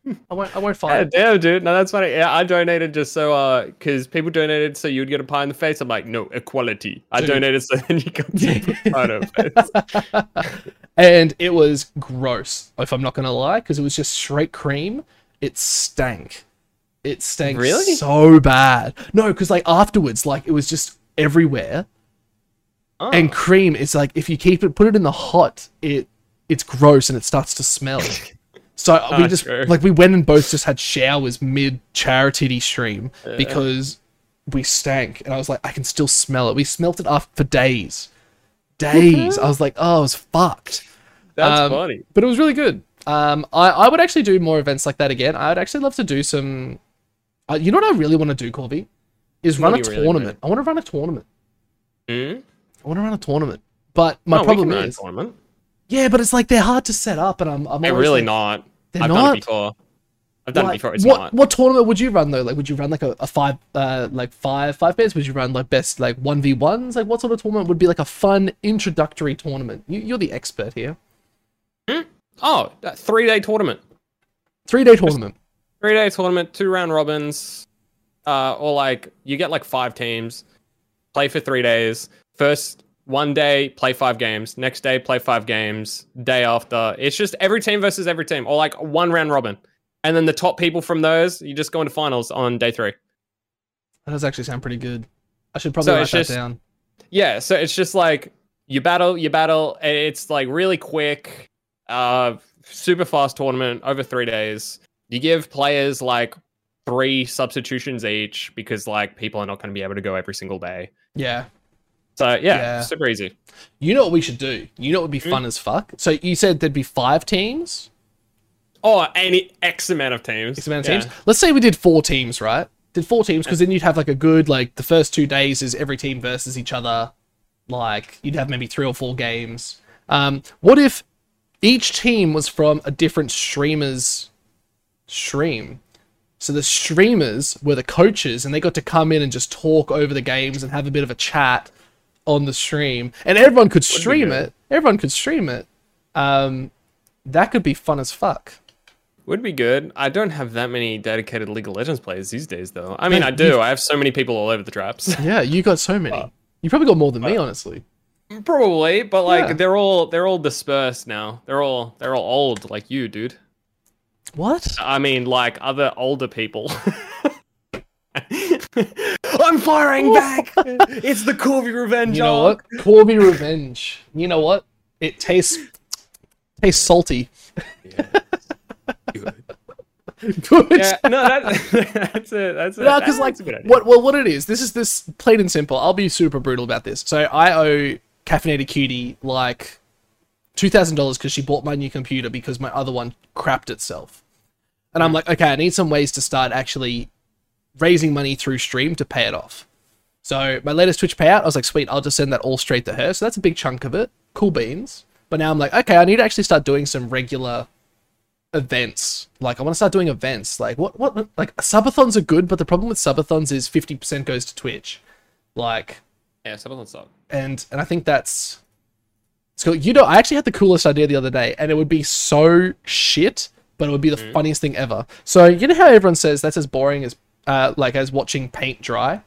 I won't I won't Yeah, damn, dude. No, that's funny. Yeah, I donated just so uh, because people donated so you'd get a pie in the face. I'm like, no, equality. I donated so then you got the pie in the face. and it was gross, if I'm not gonna lie, because it was just straight cream. It stank. It stank Really? so bad. No, because like afterwards, like it was just everywhere. Oh. And cream is like if you keep it, put it in the hot, it it's gross and it starts to smell. So we Ah, just true. like we went and both just had showers mid charity stream because we stank, and I was like, I can still smell it. We smelt it off for days, days. I was like, oh, I was fucked. that's um, funny. But it was really good. Um, I I would actually do more events like that again. I would actually love to do some. Uh, you know what I really want to do, Corvy, is run a really tournament. I want to run a tournament. Mm? I want to run a tournament. But my Oh, we problem can run a is, tournament. Yeah, but it's like they're hard to set up, and I'm I'm They're really like, not. They're I've done not? it before. I've done Like, it before. It's what not. what tournament would you run though? Like, would you run like a, a five, uh, like five five pairs? Would you run like best like one v ones? Like, what sort of tournament would be like a fun introductory tournament? You, you're the expert here. Oh, that three day tournament. Three day tournament. Three day tournament, two round robins, uh, or like you get like five teams, play for three days. First one day, play five games. Next day, play five games. Day after, it's just every team versus every team, or like one round robin. And then the top people from those, you just go into finals on day three. That does actually sound pretty good. I should probably So write that just- down. Yeah, so it's just like you battle, you battle. It's like really quick, uh, super fast tournament over three days. You give players like three substitutions each because like people are not going to be able to go every single day. Yeah. So yeah, Yeah. super easy. You know what we should do? You know what would be Hmm? fun as fuck? So you said there'd be five teams? Oh, any X amount of teams. X amount of Yeah. teams? Let's say we did four teams, right? Did four teams, because then you'd have like a good, like, the first two days is every team versus each other. Like, you'd have maybe three or four games. Um, what if each team was from a different streamer's stream? So the streamers were the coaches, and they got to come in and just talk over the games and have a bit of a chat on the stream, and everyone could stream it. Everyone could stream it. Um, that could be fun as fuck. Would be good. I don't have that many dedicated League of Legends players these days, though. I mean, Man, I do. I have so many people all over the traps. Yeah, you got so many. You probably got more than me, honestly. Probably, but like Yeah. they're all they're all dispersed now. They're all they're all old, like you, dude. What? I mean, like other older people. I'm firing back. it's the Corvy revenge. You know arc. what? Corvy Revenge. You know what? It tastes tastes salty. Good. Good. Yeah, no, that, that's it. that's it. No, because like that's a good idea. what well what it is. This is this plain and simple. I'll be super brutal about this. So I owe Caffeinated Cutie like two thousand dollars because she bought my new computer because my other one crapped itself. And I'm like, okay, I need some ways to start actually raising money through stream to pay it off. So my latest Twitch payout, I was like, sweet, I'll just send that all straight to her. So that's a big chunk of it. Cool beans. But now I'm like, okay, I need to actually start doing some regular events. Like I want to start doing events. Like what what like subathons are good, but the problem with subathons is 50% goes to Twitch. Like yeah, something stop. and and I think that's it's cool. You know, I actually had the coolest idea the other day, and it would be so shit, but it would be the mm. funniest thing ever. So you know how everyone says that's as boring as uh like as watching paint dry.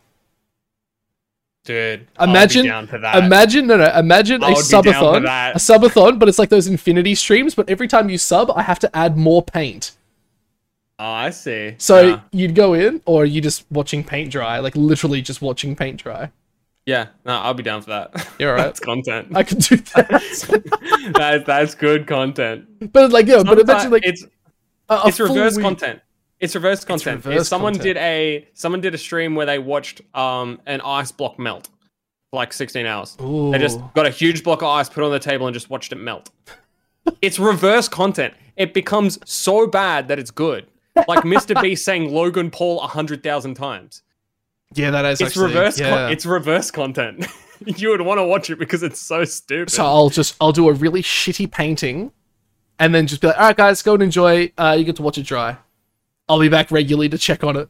Dude, Imagine, I'll be down for that. imagine, no, no, imagine a I would be subathon, a subathon, but it's like those infinity streams. But every time you sub, I have to add more paint. oh, I see. So Yeah. you'd go in, or you just watching paint dry, like literally just watching paint dry. yeah, no, I'll be down for that. You're right. that's content. I can do that. that's that's good content. but like, yeah, but Sometimes imagine like it's a it's reverse week- content. It's reverse content. reverse someone content. did a someone did a stream where they watched um an ice block melt for like 16 hours. They just got a huge block of ice put on the table and just watched it melt. it's reverse content. It becomes so bad that it's good. Like Mr. B saying Logan Paul a hundred thousand times. Yeah, that is It's actually, reverse. con- it's reverse content. you would want to watch it because it's so stupid. so I'll just I'll do a really shitty painting, and then just be like, all right, guys, go and enjoy. Uh, you get to watch it dry. I'll be back regularly to check on it.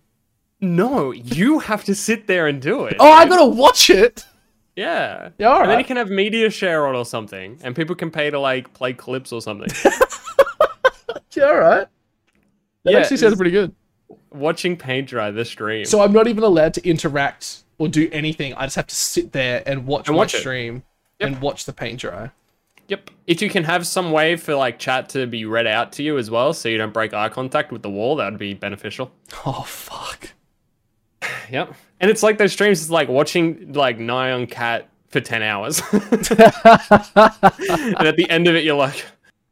no, you have to sit there and do it. Oh, I gotta watch it. Yeah. Yeah, all And then you can have media share on or something, and people can pay to like play clips or something. Yeah, all right. That Yeah, actually sounds pretty good. Watching paint dry the stream. So I'm not even allowed to interact or do anything. I just have to sit there and watch And my watch stream Yep. and watch the paint dry. Yep. If you can have some way for like chat to be read out to you as well, so you don't break eye contact with the wall, that would be beneficial. Oh fuck. Yep. And it's like those streams, it's like watching like Nyan Cat for 10 hours. and at the end of it, you're like,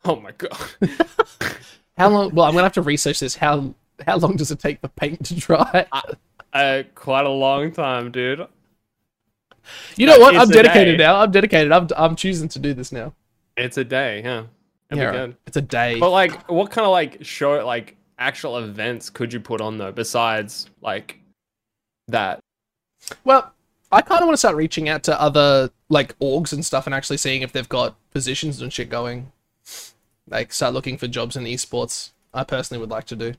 oh my god. How long? Well, I'm gonna have to research this. How how long does it take for paint to dry? Uh, quite a long time, dude. You know what? I'm dedicated now. I'm dedicated. I'm I'm choosing to do this now. It's a day, yeah. It'd Yeah, right. It's a day. But like, what kind of like show, like actual events could you put on though, besides like that? Well, I kind of want to start reaching out to other like orgs and stuff and actually seeing if they've got positions and shit going. Like start looking for jobs in esports. I personally would like to do.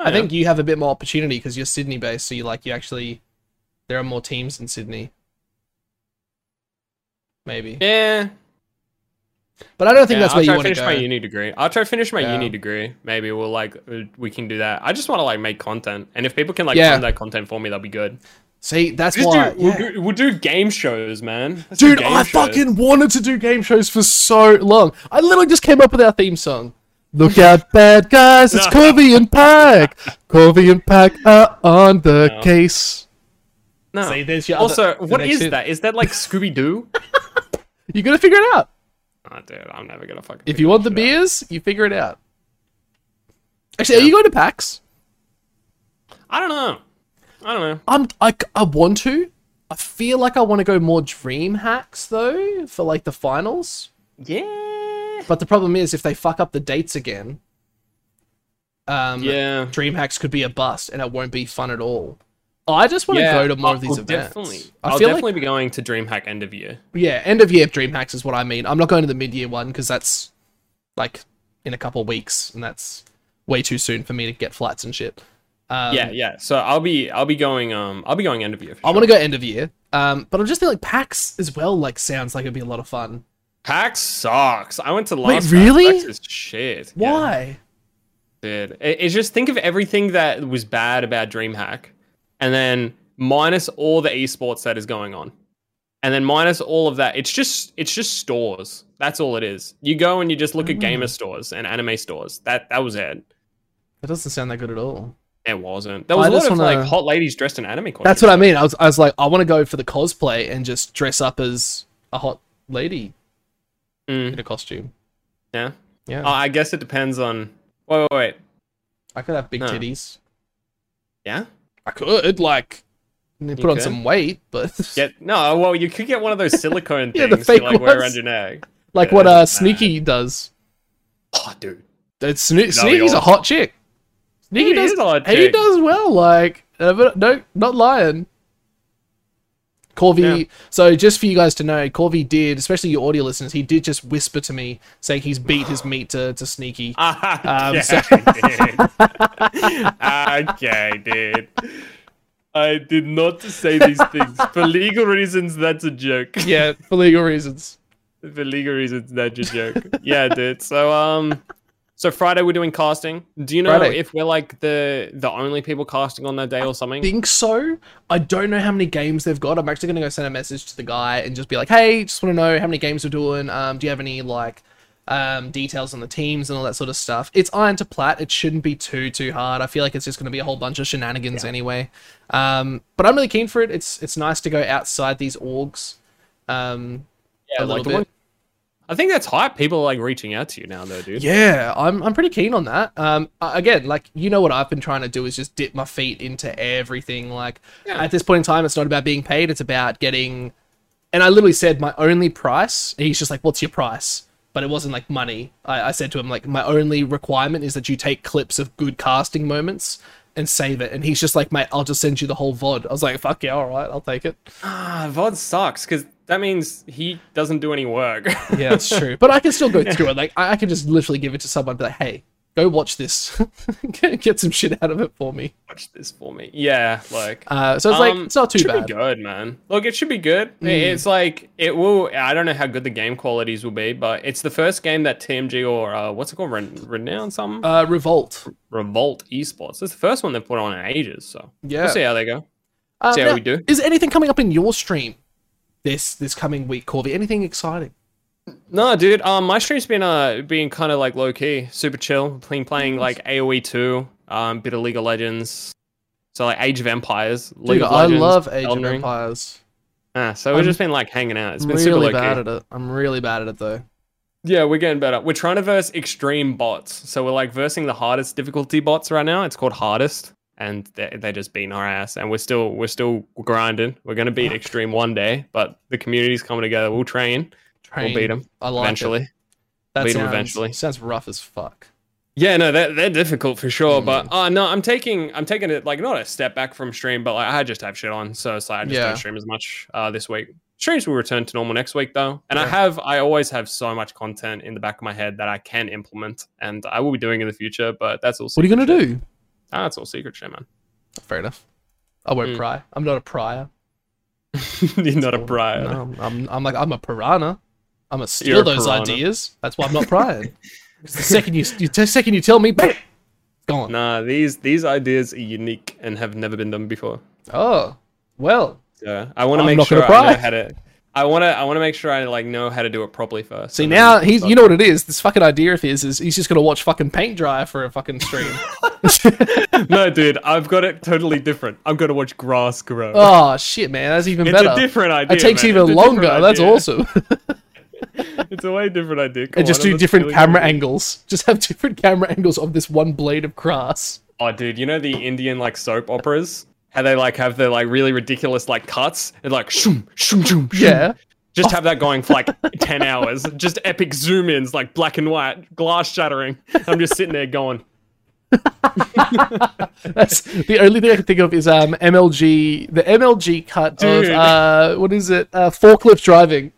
I oh, yeah. think you have a bit more opportunity because you're Sydney based, so you like you actually there are more teams in Sydney. Maybe, Yeah. But I don't think yeah, that's I'll where you try to want to finish go. my uni degree. I'll try to finish my Yeah. uni degree. Maybe we'll like uh, we can do that. I just want to like make content, and if people can like Yeah. fund that content for me, that'll be good. See, that's Just why. do, we'll, do, we'll do game shows, man. Let's Dude, game I shows. fucking wanted to do game shows for so long. I literally just came up with our theme song. Look out, bad guys! It's No. Corvy and Pike. Corvy and Pike are on the No. case. no. See, there's your also, the what next is hit. that? Is that like Scooby Doo? You gotta figure it out. Oh, dude, I'm never gonna fucking. If you want the out. beers, you figure it out. Actually, are you going to PAX? I don't know. I don't know. I'm. I, I want to. I feel like I want to go more Dream Hacks though for like the finals. Yeah. But the problem is, if they fuck up the dates again, um, Yeah. Dream Hacks could be a bust, and it won't be fun at all. I just want to Yeah, go to more I'll- of these I'll events. Definitely, I I'll definitely like be going to DreamHack end of year. yeah, end of year Dream Hacks is what I mean. I'm not going to the mid year one because that's like in a couple weeks, and that's way too soon for me to get flights and shit. Um, yeah, yeah. So I'll be, I'll be going, um, I'll be going end of year. I sure. want to go end of year. Um, but I'm just thinking like PAX as well. Like sounds like it'd be a lot of fun. PAX sucks. I went to Wait, last. PAX. really? PAX is shit. Yeah, Why? dude. It's just think of everything that was bad about DreamHack, and then minus all the esports that is going on, and then minus all of that. It's just, it's just stores. That's all it is. You go and you just look at Mm. gamer stores and anime stores. That that was it. That doesn't sound that good at all. It wasn't. There was I a lot of wanna- like hot ladies dressed in anime costumes. That's what I mean. I was, I was like, I want to go for the cosplay and just dress up as a hot lady Mm, in a costume. yeah. Yeah. Oh, I guess it depends on. Wait, wait, wait. I could have big No. titties. Yeah. I could like and then You put on some weight, but Get no. Well, you could get one of those silicone Yeah, things the you fake like wear ones. around your neck. like Yeah, what uh that's. Sneaky does. Oh, dude. It's Sne- Sneaky's a hot chick. Sneaky He does is a hot he chick. does well. Like uh, but no, not lying. Corvy. Yeah. So just for you guys to know, Corvy did, especially your audio listeners, he did just whisper to me saying he's beat his meat to, to Sneaky. Ah, Um, okay, dude. okay, dude. I did not say these things for legal reasons. That's a joke. yeah, for legal reasons. For legal reasons, that's a joke. yeah, dude. So um, so Friday we're doing casting. Do you know Friday. if we're like the the only people casting on that day or something? I think so. I don't know how many games they've got. I'm actually gonna go send a message to the guy and just be like, "Hey, just want to know how many games we're doing. Um, do you have any like um, details on the teams and all that sort of stuff?" It's iron to plat. It shouldn't be too too hard. I feel like it's just gonna be a whole bunch of shenanigans anyway. Um, but I'm really keen for it. It's it's nice to go outside these orgs. Um, Yeah, a like little the bit. one- I think that's hype. People are like reaching out to you now, though, dude. Yeah, I'm I'm pretty keen on that. Um, again, like you know what I've been trying to do is just dip my feet into everything. Like Yeah. at this point in time, it's not about being paid; it's about getting. And I literally said my only price. and He's just like, "What's your price?" But it wasn't like money. I, I said to him like, "My only requirement is that you take clips of good casting moments." And save it, and he's just like, "Mate, I'll just send you the whole VOD." I was like, "Fuck yeah, all right, I'll take it." Ah, VOD sucks because that means he doesn't do any work. Yeah, that's true. But I can still go through it. Like I, I can just literally give it to someone, and be like, "Hey, go watch this, get, some shit out of it for me." Watch this for me. Yeah, like. Uh, so it's um, like it's not too should bad. be good, man. Look, it should be good. Mm. It's like it will. I don't know how good the game qualities will be, but it's the first game that TMG or uh, what's it called, Ren- Renown, something Uh, Revolt. Revolt Esports. It's the first one they've put on in ages. So Yeah. we'll see how they go. Uh, see how now, we do. Is anything coming up in your stream this this coming week, Corvy? Anything exciting? No, dude. Um, my stream's been uh being kind of like low key, super chill. Been playing like AOE two, um, bit of League of Legends. So like Age of Empires, League Dude, of I love Age Elden of. Empires. Ah, so we've just been like hanging out. It's I'm been super low bad key. at it. I'm really bad at it though. Yeah, we're getting better. We're trying to verse extreme bots. So we're like versing the hardest difficulty bots right now. It's called hardest, and they're just beating our ass. And we're still we're still grinding. We're gonna beat extreme one day, but the community's coming together. We'll train. Train. We'll beat them I like eventually. It. That Beat sounds, eventually. Sounds rough as fuck. Yeah, no, they're, they're difficult for sure. Mm. But uh no, I'm taking I'm taking it like not a step back from stream, but like I just have shit on, so it's like I just Yeah. don't stream as much uh this week. Streams will return to normal next week though, and I have I always have so much content in the back of my head that I can implement, and I will be doing in the future. But that's all. What are you gonna do? Ah, that's all secret shit, man. Fair enough. I won't Mm. pry. I'm not a prior. You're not a briar. No, I'm, I'm, like I'm a piranha. I'm gonna steal You're those ideas. That's why I'm not prying. the second you, you the second you tell me, bam, gone. Nah, these these ideas are unique and have never been done before. Oh, well. So I want to make sure I know how to. I want to. I want to make sure I like know how to do it properly first. See now he's start you know what it is. This fucking idea of his is he's just gonna watch fucking paint dry for a fucking stream. no, dude, I've got it totally different. I'm gonna watch grass grow. oh shit, man, that's even it's better. It's a different idea. It takes man. even It's longer. That's awesome. It's a way different idea. Come and just on, do different stealing camera angles. Just have different camera angles of this one blade of grass. Oh, dude, you know the Indian like soap operas? How they like have the like really ridiculous like cuts and like shoom shoom shoom. shoom. Yeah. Just have that going for like 10 hours. Just epic zoom ins, like black and white, glass shattering. I'm just sitting there going, That's the only thing I can think of is um MLG the MLG cut Dude. of uh what is it uh forklift driving.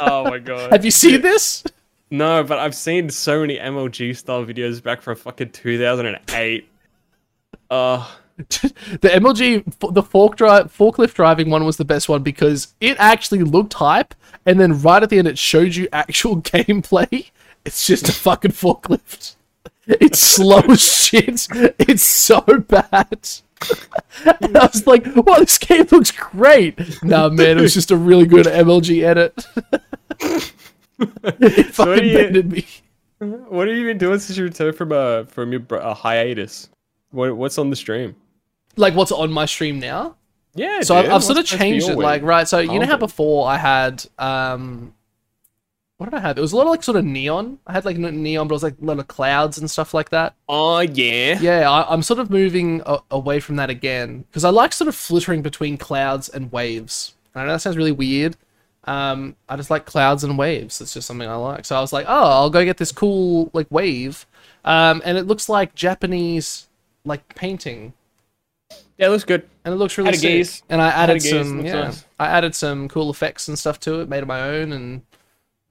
oh my god. Have you seen this? No, but I've seen so many MLG style videos back from fucking 2008. Uh, the MLG the fork drive forklift driving one was the best one because it actually looked hype and then right at the end it showed you actual gameplay. It's just a fucking forklift. It's slow as shit. It's so bad. And I was like, wow, this game looks great. Nah, man, it was just a really good MLG edit. it So fucking you- me. what have you been doing since you returned from a from your a uh, hiatus? What what's on the stream? Like, what's on my stream now? Yeah, so I've, I've sort of what's supposed to be changed it like right so you know how before i had um what did I have? It was a lot of like sort of neon. I had like neon, but it was like a lot of clouds and stuff like that. Oh yeah. Yeah, I, I'm sort of moving a- away from that again because I like sort of flittering between clouds and waves. I know that sounds really weird. Um, I just like clouds and waves. It's just something I like. So I was like, oh, I'll go get this cool like wave, um, and it looks like Japanese like painting, Yeah, it looks good. and it looks really Had sick. And I added some, yeah, nice. I added some cool effects and stuff to it, made it my own, and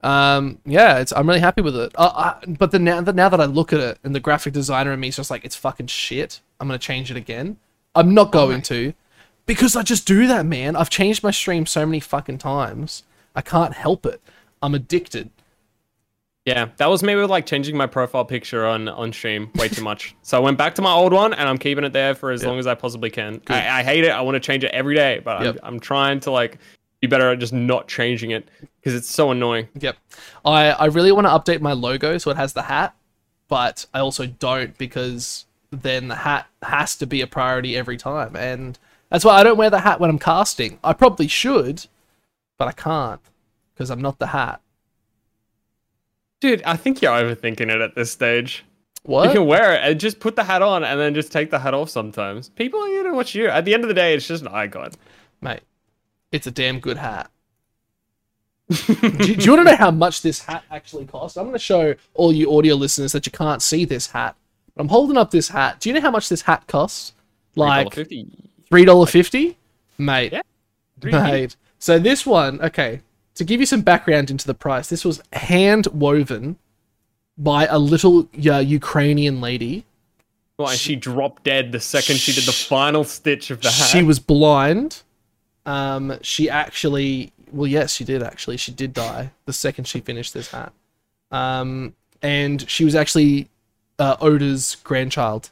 um, yeah, it's I'm really happy with it. Uh, I, but the now that now that I look at it, and the graphic designer in me is just like, it's fucking shit. I'm gonna change it again. I'm not going to, because I just do that, man. I've changed my stream so many fucking times. I can't help it. I'm addicted. Yeah, that was me with like changing my profile picture on on stream way too much. so I went back to my old one and I'm keeping it there for as long as I possibly can. I, I hate it. I want to change it every day, but Yep. I'm, I'm trying to like be better at just not changing it because it's so annoying. Yep. I, I really want to update my logo so it has the hat, but I also don't because then the hat has to be a priority every time. And that's why I don't wear the hat when I'm casting. I probably should, but I can't because I'm not the hat. Dude, I think you're overthinking it at this stage. What? You can wear it and just put the hat on and then just take the hat off sometimes. People are gonna watch you. At the end of the day, it's just an icon. Mate, it's a damn good hat. do, do you want to know how much this hat actually costs? I'm going to show all you audio listeners that you can't see this hat. I'm holding up this hat. Do you know how much this hat costs? Like $3.50. three dollar fifty, mate. Yeah. Mate. So this one, okay, to give you some background into the price, this was hand woven by a little uh, Ukrainian lady. Well, and she dropped dead the second she did the final stitch of the hat. She was blind. Um, she actually, well, yes, she did actually. She did die the second she finished this hat. Um, and she was actually uh, Oda's grandchild.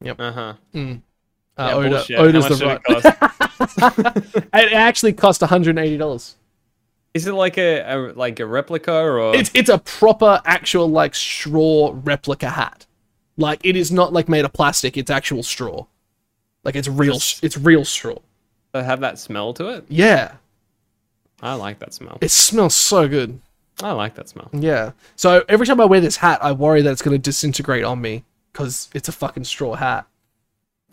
Yep. Uh-huh. Uh, Yeah, Oda. Oda's the right. it cost? It actually cost 180 dollars. Is it like a, a like a replica or It's it's a proper actual like straw replica hat. Like it is not like made of plastic. It's actual straw. Like it's real. It's real straw. Does it have that smell to it? Yeah, I like that smell. it smells so good. I like that smell. Yeah. So every time I wear this hat, I worry that it's going to disintegrate on me because it's a fucking straw hat.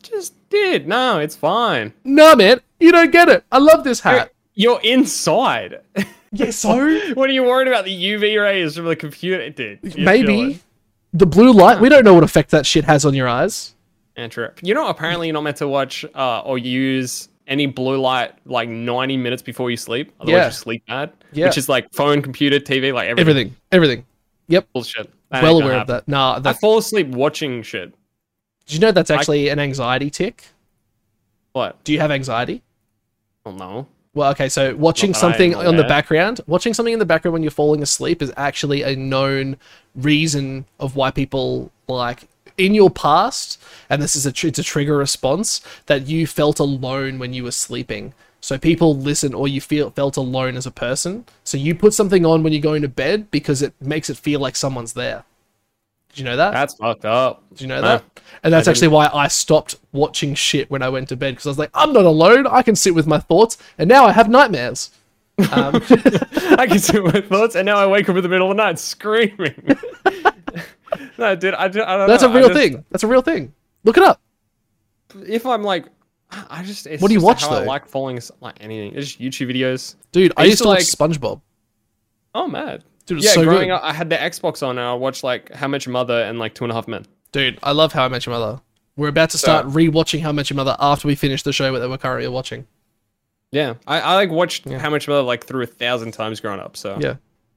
Just did. No, it's fine. No, man, you don't get it. I love this hat. You're inside. Yeah, so what are you worried about? The UV rays from the computer, dude. Maybe the blue light. We don't know what effect that shit has on your eyes. Andrew, you know, apparently you're not meant to watch uh, or use any blue light like 90 minutes before you sleep. Otherwise, Yeah. you sleep bad. Yeah. Which is like phone, computer, TV, like everything. Everything, everything. Yep. Bullshit. That well aware of that. Nah, I fall asleep watching shit. did you know that's actually an anxiety tick? What? Do you have anxiety? Oh no. Well, okay, so watching something on the background, watching something in the background when you're falling asleep is actually a known reason of why people like in your past, and this is a tr- it's a trigger response that you felt alone when you were sleeping. So people listen, or you feel felt alone as a person. So you put something on when you're going to bed because it makes it feel like someone's there. Did you know that? That's fucked up. Do you know that? And that's actually why I stopped watching shit when I went to bed because I was like, I'm not alone. I can sit with my thoughts, and now I have nightmares. Um, I can see my thoughts, and now I wake up in the middle of the night screaming. no, dude, I, do- I don't that's know. a real just- thing. That's a real thing. Look it up. If I'm like, I just. It's What do you watch, how I though? like following like anything. It's just YouTube videos. Dude, I, I used used to to, watch SpongeBob. Oh, mad. Dude, Yeah, so growing good. up, I had the Xbox on, and I watched like How Much Mother and like Two and a Half Men. Dude, I love How I Met Your Mother. We're about to start So- rewatching How I Met Your Mother after we finish the show that we're currently watching. Yeah, I, I like watched Yeah. How Much Mother like through a thousand times growing up. So Yeah.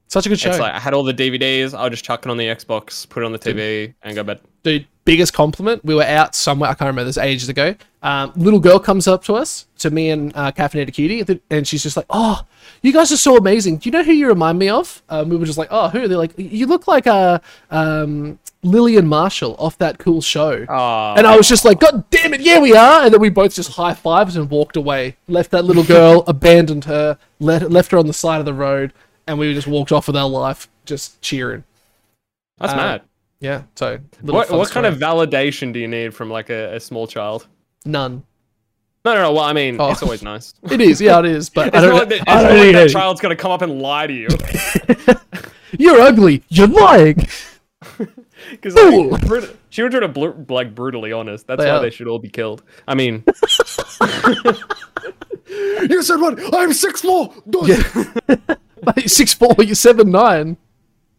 Such a good show. it's like I had all the DVDs. I'll just chuck it on the Xbox, put it on the TV, and go to bed. Dude, biggest compliment. We were out somewhere. I can't remember this ages ago. Um, little girl comes up to us, to me and uh, Caffeinated Cutie, and she's just like, "Oh, you guys are so amazing. Do you know who you remind me of?" Um, we were just like, "Oh, who?" They're like, "You look like uh, um, Lily and Marshall off that cool show." Oh, And I was just like, God damn it, yeah, we are. And then we both just high fives and walked away. Left that little girl, abandoned her, let, left her on the side of the road, and we just walked off with our life, just cheering. that's uh, mad. Yeah, so little What fun what kind of validation do you need from like a, a small child? none? No, no, no. Well, I mean, Oh. it's always nice. It is, yeah, it is. But It's I don't. like, that, it's I don't like that child's gonna come up and lie to you. You're ugly. You're lying. Because Fool. like, brut- children are blu- like brutally honest. That's They why are. they should all be killed. I mean, you said what? I'm six four. Yeah. Six four. You're seven nine.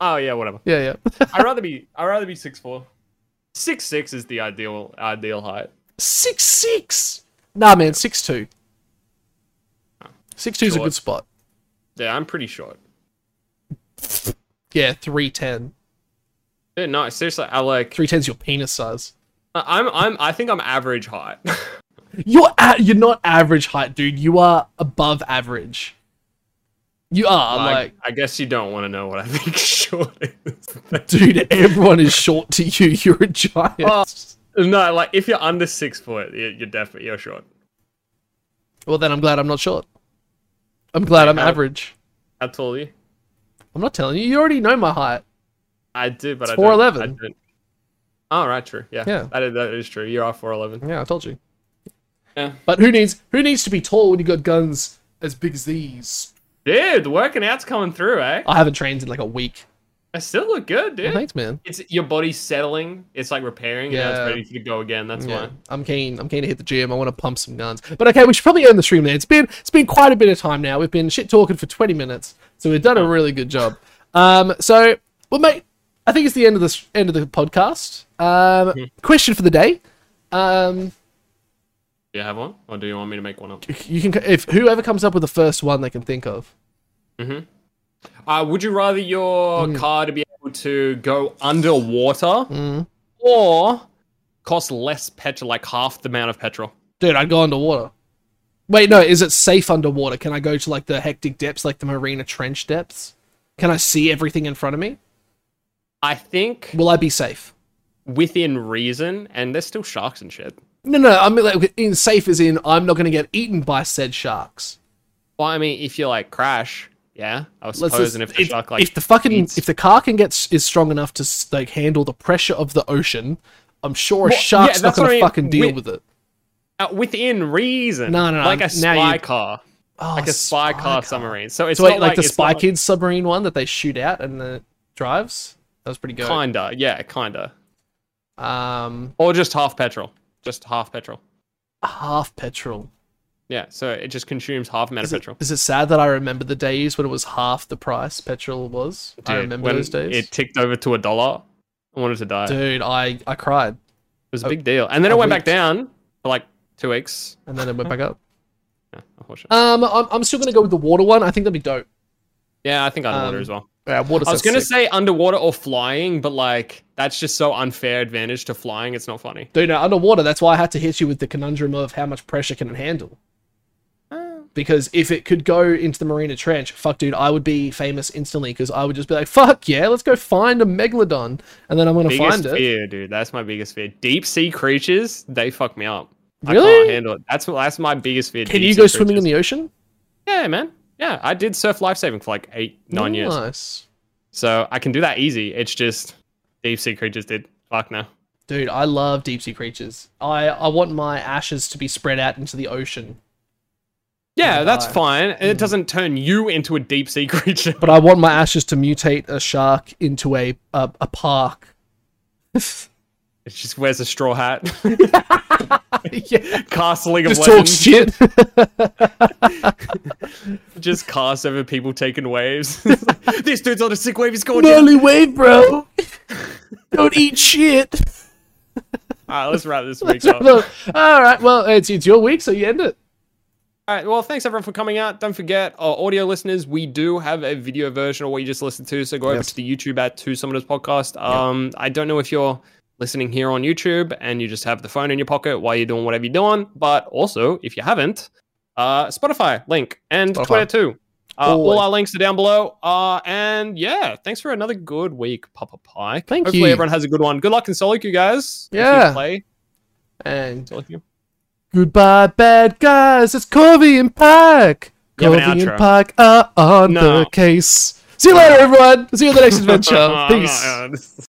Oh yeah, whatever. Yeah, yeah. I'd rather be. I'd rather be six four. Six six is the ideal ideal height. six six. Nah, man, six two. Six two is a good spot. Yeah, I'm pretty short. Yeah, three ten. Yeah, no, seriously, I like. Three ten's your penis size. I'm. I'm. I think I'm average height. You're at, you're not average height, dude. You are above average. You are I, like, I guess you don't want to know what I think short is. dude. Everyone is short to you. You're a giant. Oh. no, like if you're under six foot, you're, definitely you're short. Well, then I'm glad I'm not short. I'm glad I'm how- average. How tall are you? I'm not telling you. You already know my height. I do, but It's I 4'11". I don't. Oh, right, true. Yeah, Yeah. That is, that is true. You are four eleven. Yeah, I told you. Yeah. But who needs who needs to be tall when you got guns as big as these? Dude, the working out's coming through, eh? I haven't trained in like a week. I still look good, dude. Well, thanks, man. It's your body's settling. It's like repairing. Yeah, Yeah. it's ready to go again. That's Yeah, why. I'm keen. I'm keen to hit the gym. I want to pump some guns. But okay, we should probably end the stream there. It's been it's been quite a bit of time now. We've been shit talking for 20 minutes, so we've done a really good job. Um, so well, mate, I think it's the end of this end of the podcast. Um, question for the day. Um, Do you have one, or do you want me to make one up? you can if whoever comes up with the first one they can think of. Uh, would you rather your Mm. car to be able to go underwater, Mm. or cost less petrol, like half the amount of petrol? Dude, I'd go underwater. Wait, no, is it safe underwater? Can I go to like the hectic depths, like the Marina Trench depths? Can I see everything in front of me? I think Will I be safe? within reason, and there's still sharks and shit. No, no, I mean like in safe as in I'm not going to get eaten by said sharks. Well, I mean, if you like crash, yeah, I was supposing just- if the if, shark like if the fucking eats- if the car can get is strong enough to like handle the pressure of the ocean, I'm sure a Well, shark's yeah, not going I to fucking deal Wi- with it. uh, within reason, No, no, no, like a spy you- car, Oh, like a spy, car, submarine. So it's So wait, like, like, the Spy Kids submarine one that they shoot out and then it drives. That was pretty good. Kinda, yeah, kinda, Um, or just half petrol, just half petrol. half petrol. Yeah, so it just consumes half amount Is of it, petrol. is it sad that I remember the days when it was half the price petrol was? I Dude, remember when those days. It ticked over to a dollar. I wanted to die. Dude, I I cried, It was a big deal, and then it went back down for like two weeks. and then it went back up. Yeah, unfortunately. Um, I'm, I'm still gonna go with the water one. I think that'd be dope. yeah, I think underwater um, water as well. Yeah, water. I was gonna say underwater or flying, but like that's just so unfair advantage to flying. It's not funny. Dude, no, underwater. That's why I had to hit you with the conundrum of how much pressure can it handle. Oh. Because if it could go into the Marina Trench, fuck, dude, I would be famous instantly. Because I would just be like, fuck yeah, let's go find a megalodon, and then I'm gonna biggest find it. fear, dude. That's my biggest fear. Deep sea creatures, they fuck me up. I Really? can't handle it. That's that's my biggest fear. Can you sea go swimming in the ocean? Yeah, man. Yeah, I did surf lifesaving for like eight, nine years. Nice. So I can do that easy. It's just deep sea creatures did. Fuck no. Dude, I love deep sea creatures. I, I want my ashes to be spread out into the ocean, Yeah, that's I- fine. It doesn't turn you into a deep sea creature. but I want my ashes to mutate a shark into a a, a park. It just wears a straw hat. yeah, Cast League of just talks shit. Just cast over people taking waves. this dude's on a sick wave. He's going. Gnarly wave, bro. Don't eat shit. All right, let's wrap this week up. All right, well, it's it's your week, so you end it. All right. Well, thanks everyone for coming out. Don't forget, our audio listeners, we do have a video version of what you just listened to. So go over to the YouTube at Two Summoners Podcast. Um, I don't know if you're listening here on YouTube and you just have the phone in your pocket while you're doing whatever you're doing, but also if you haven't, uh, Spotify link and Spotify. Twitter too. Uh, all our links are down below. Uh, and yeah, thanks for another good week, Papa Pike. Thank you. Hopefully you. everyone has a good one. Good luck in solo queue, guys. Yeah. play And solo queue. goodbye, bad guys. It's Corvy and Pike. You have an and. Pike are on No. the case. See you later, everyone. See you in the next adventure. Oh, Peace. this-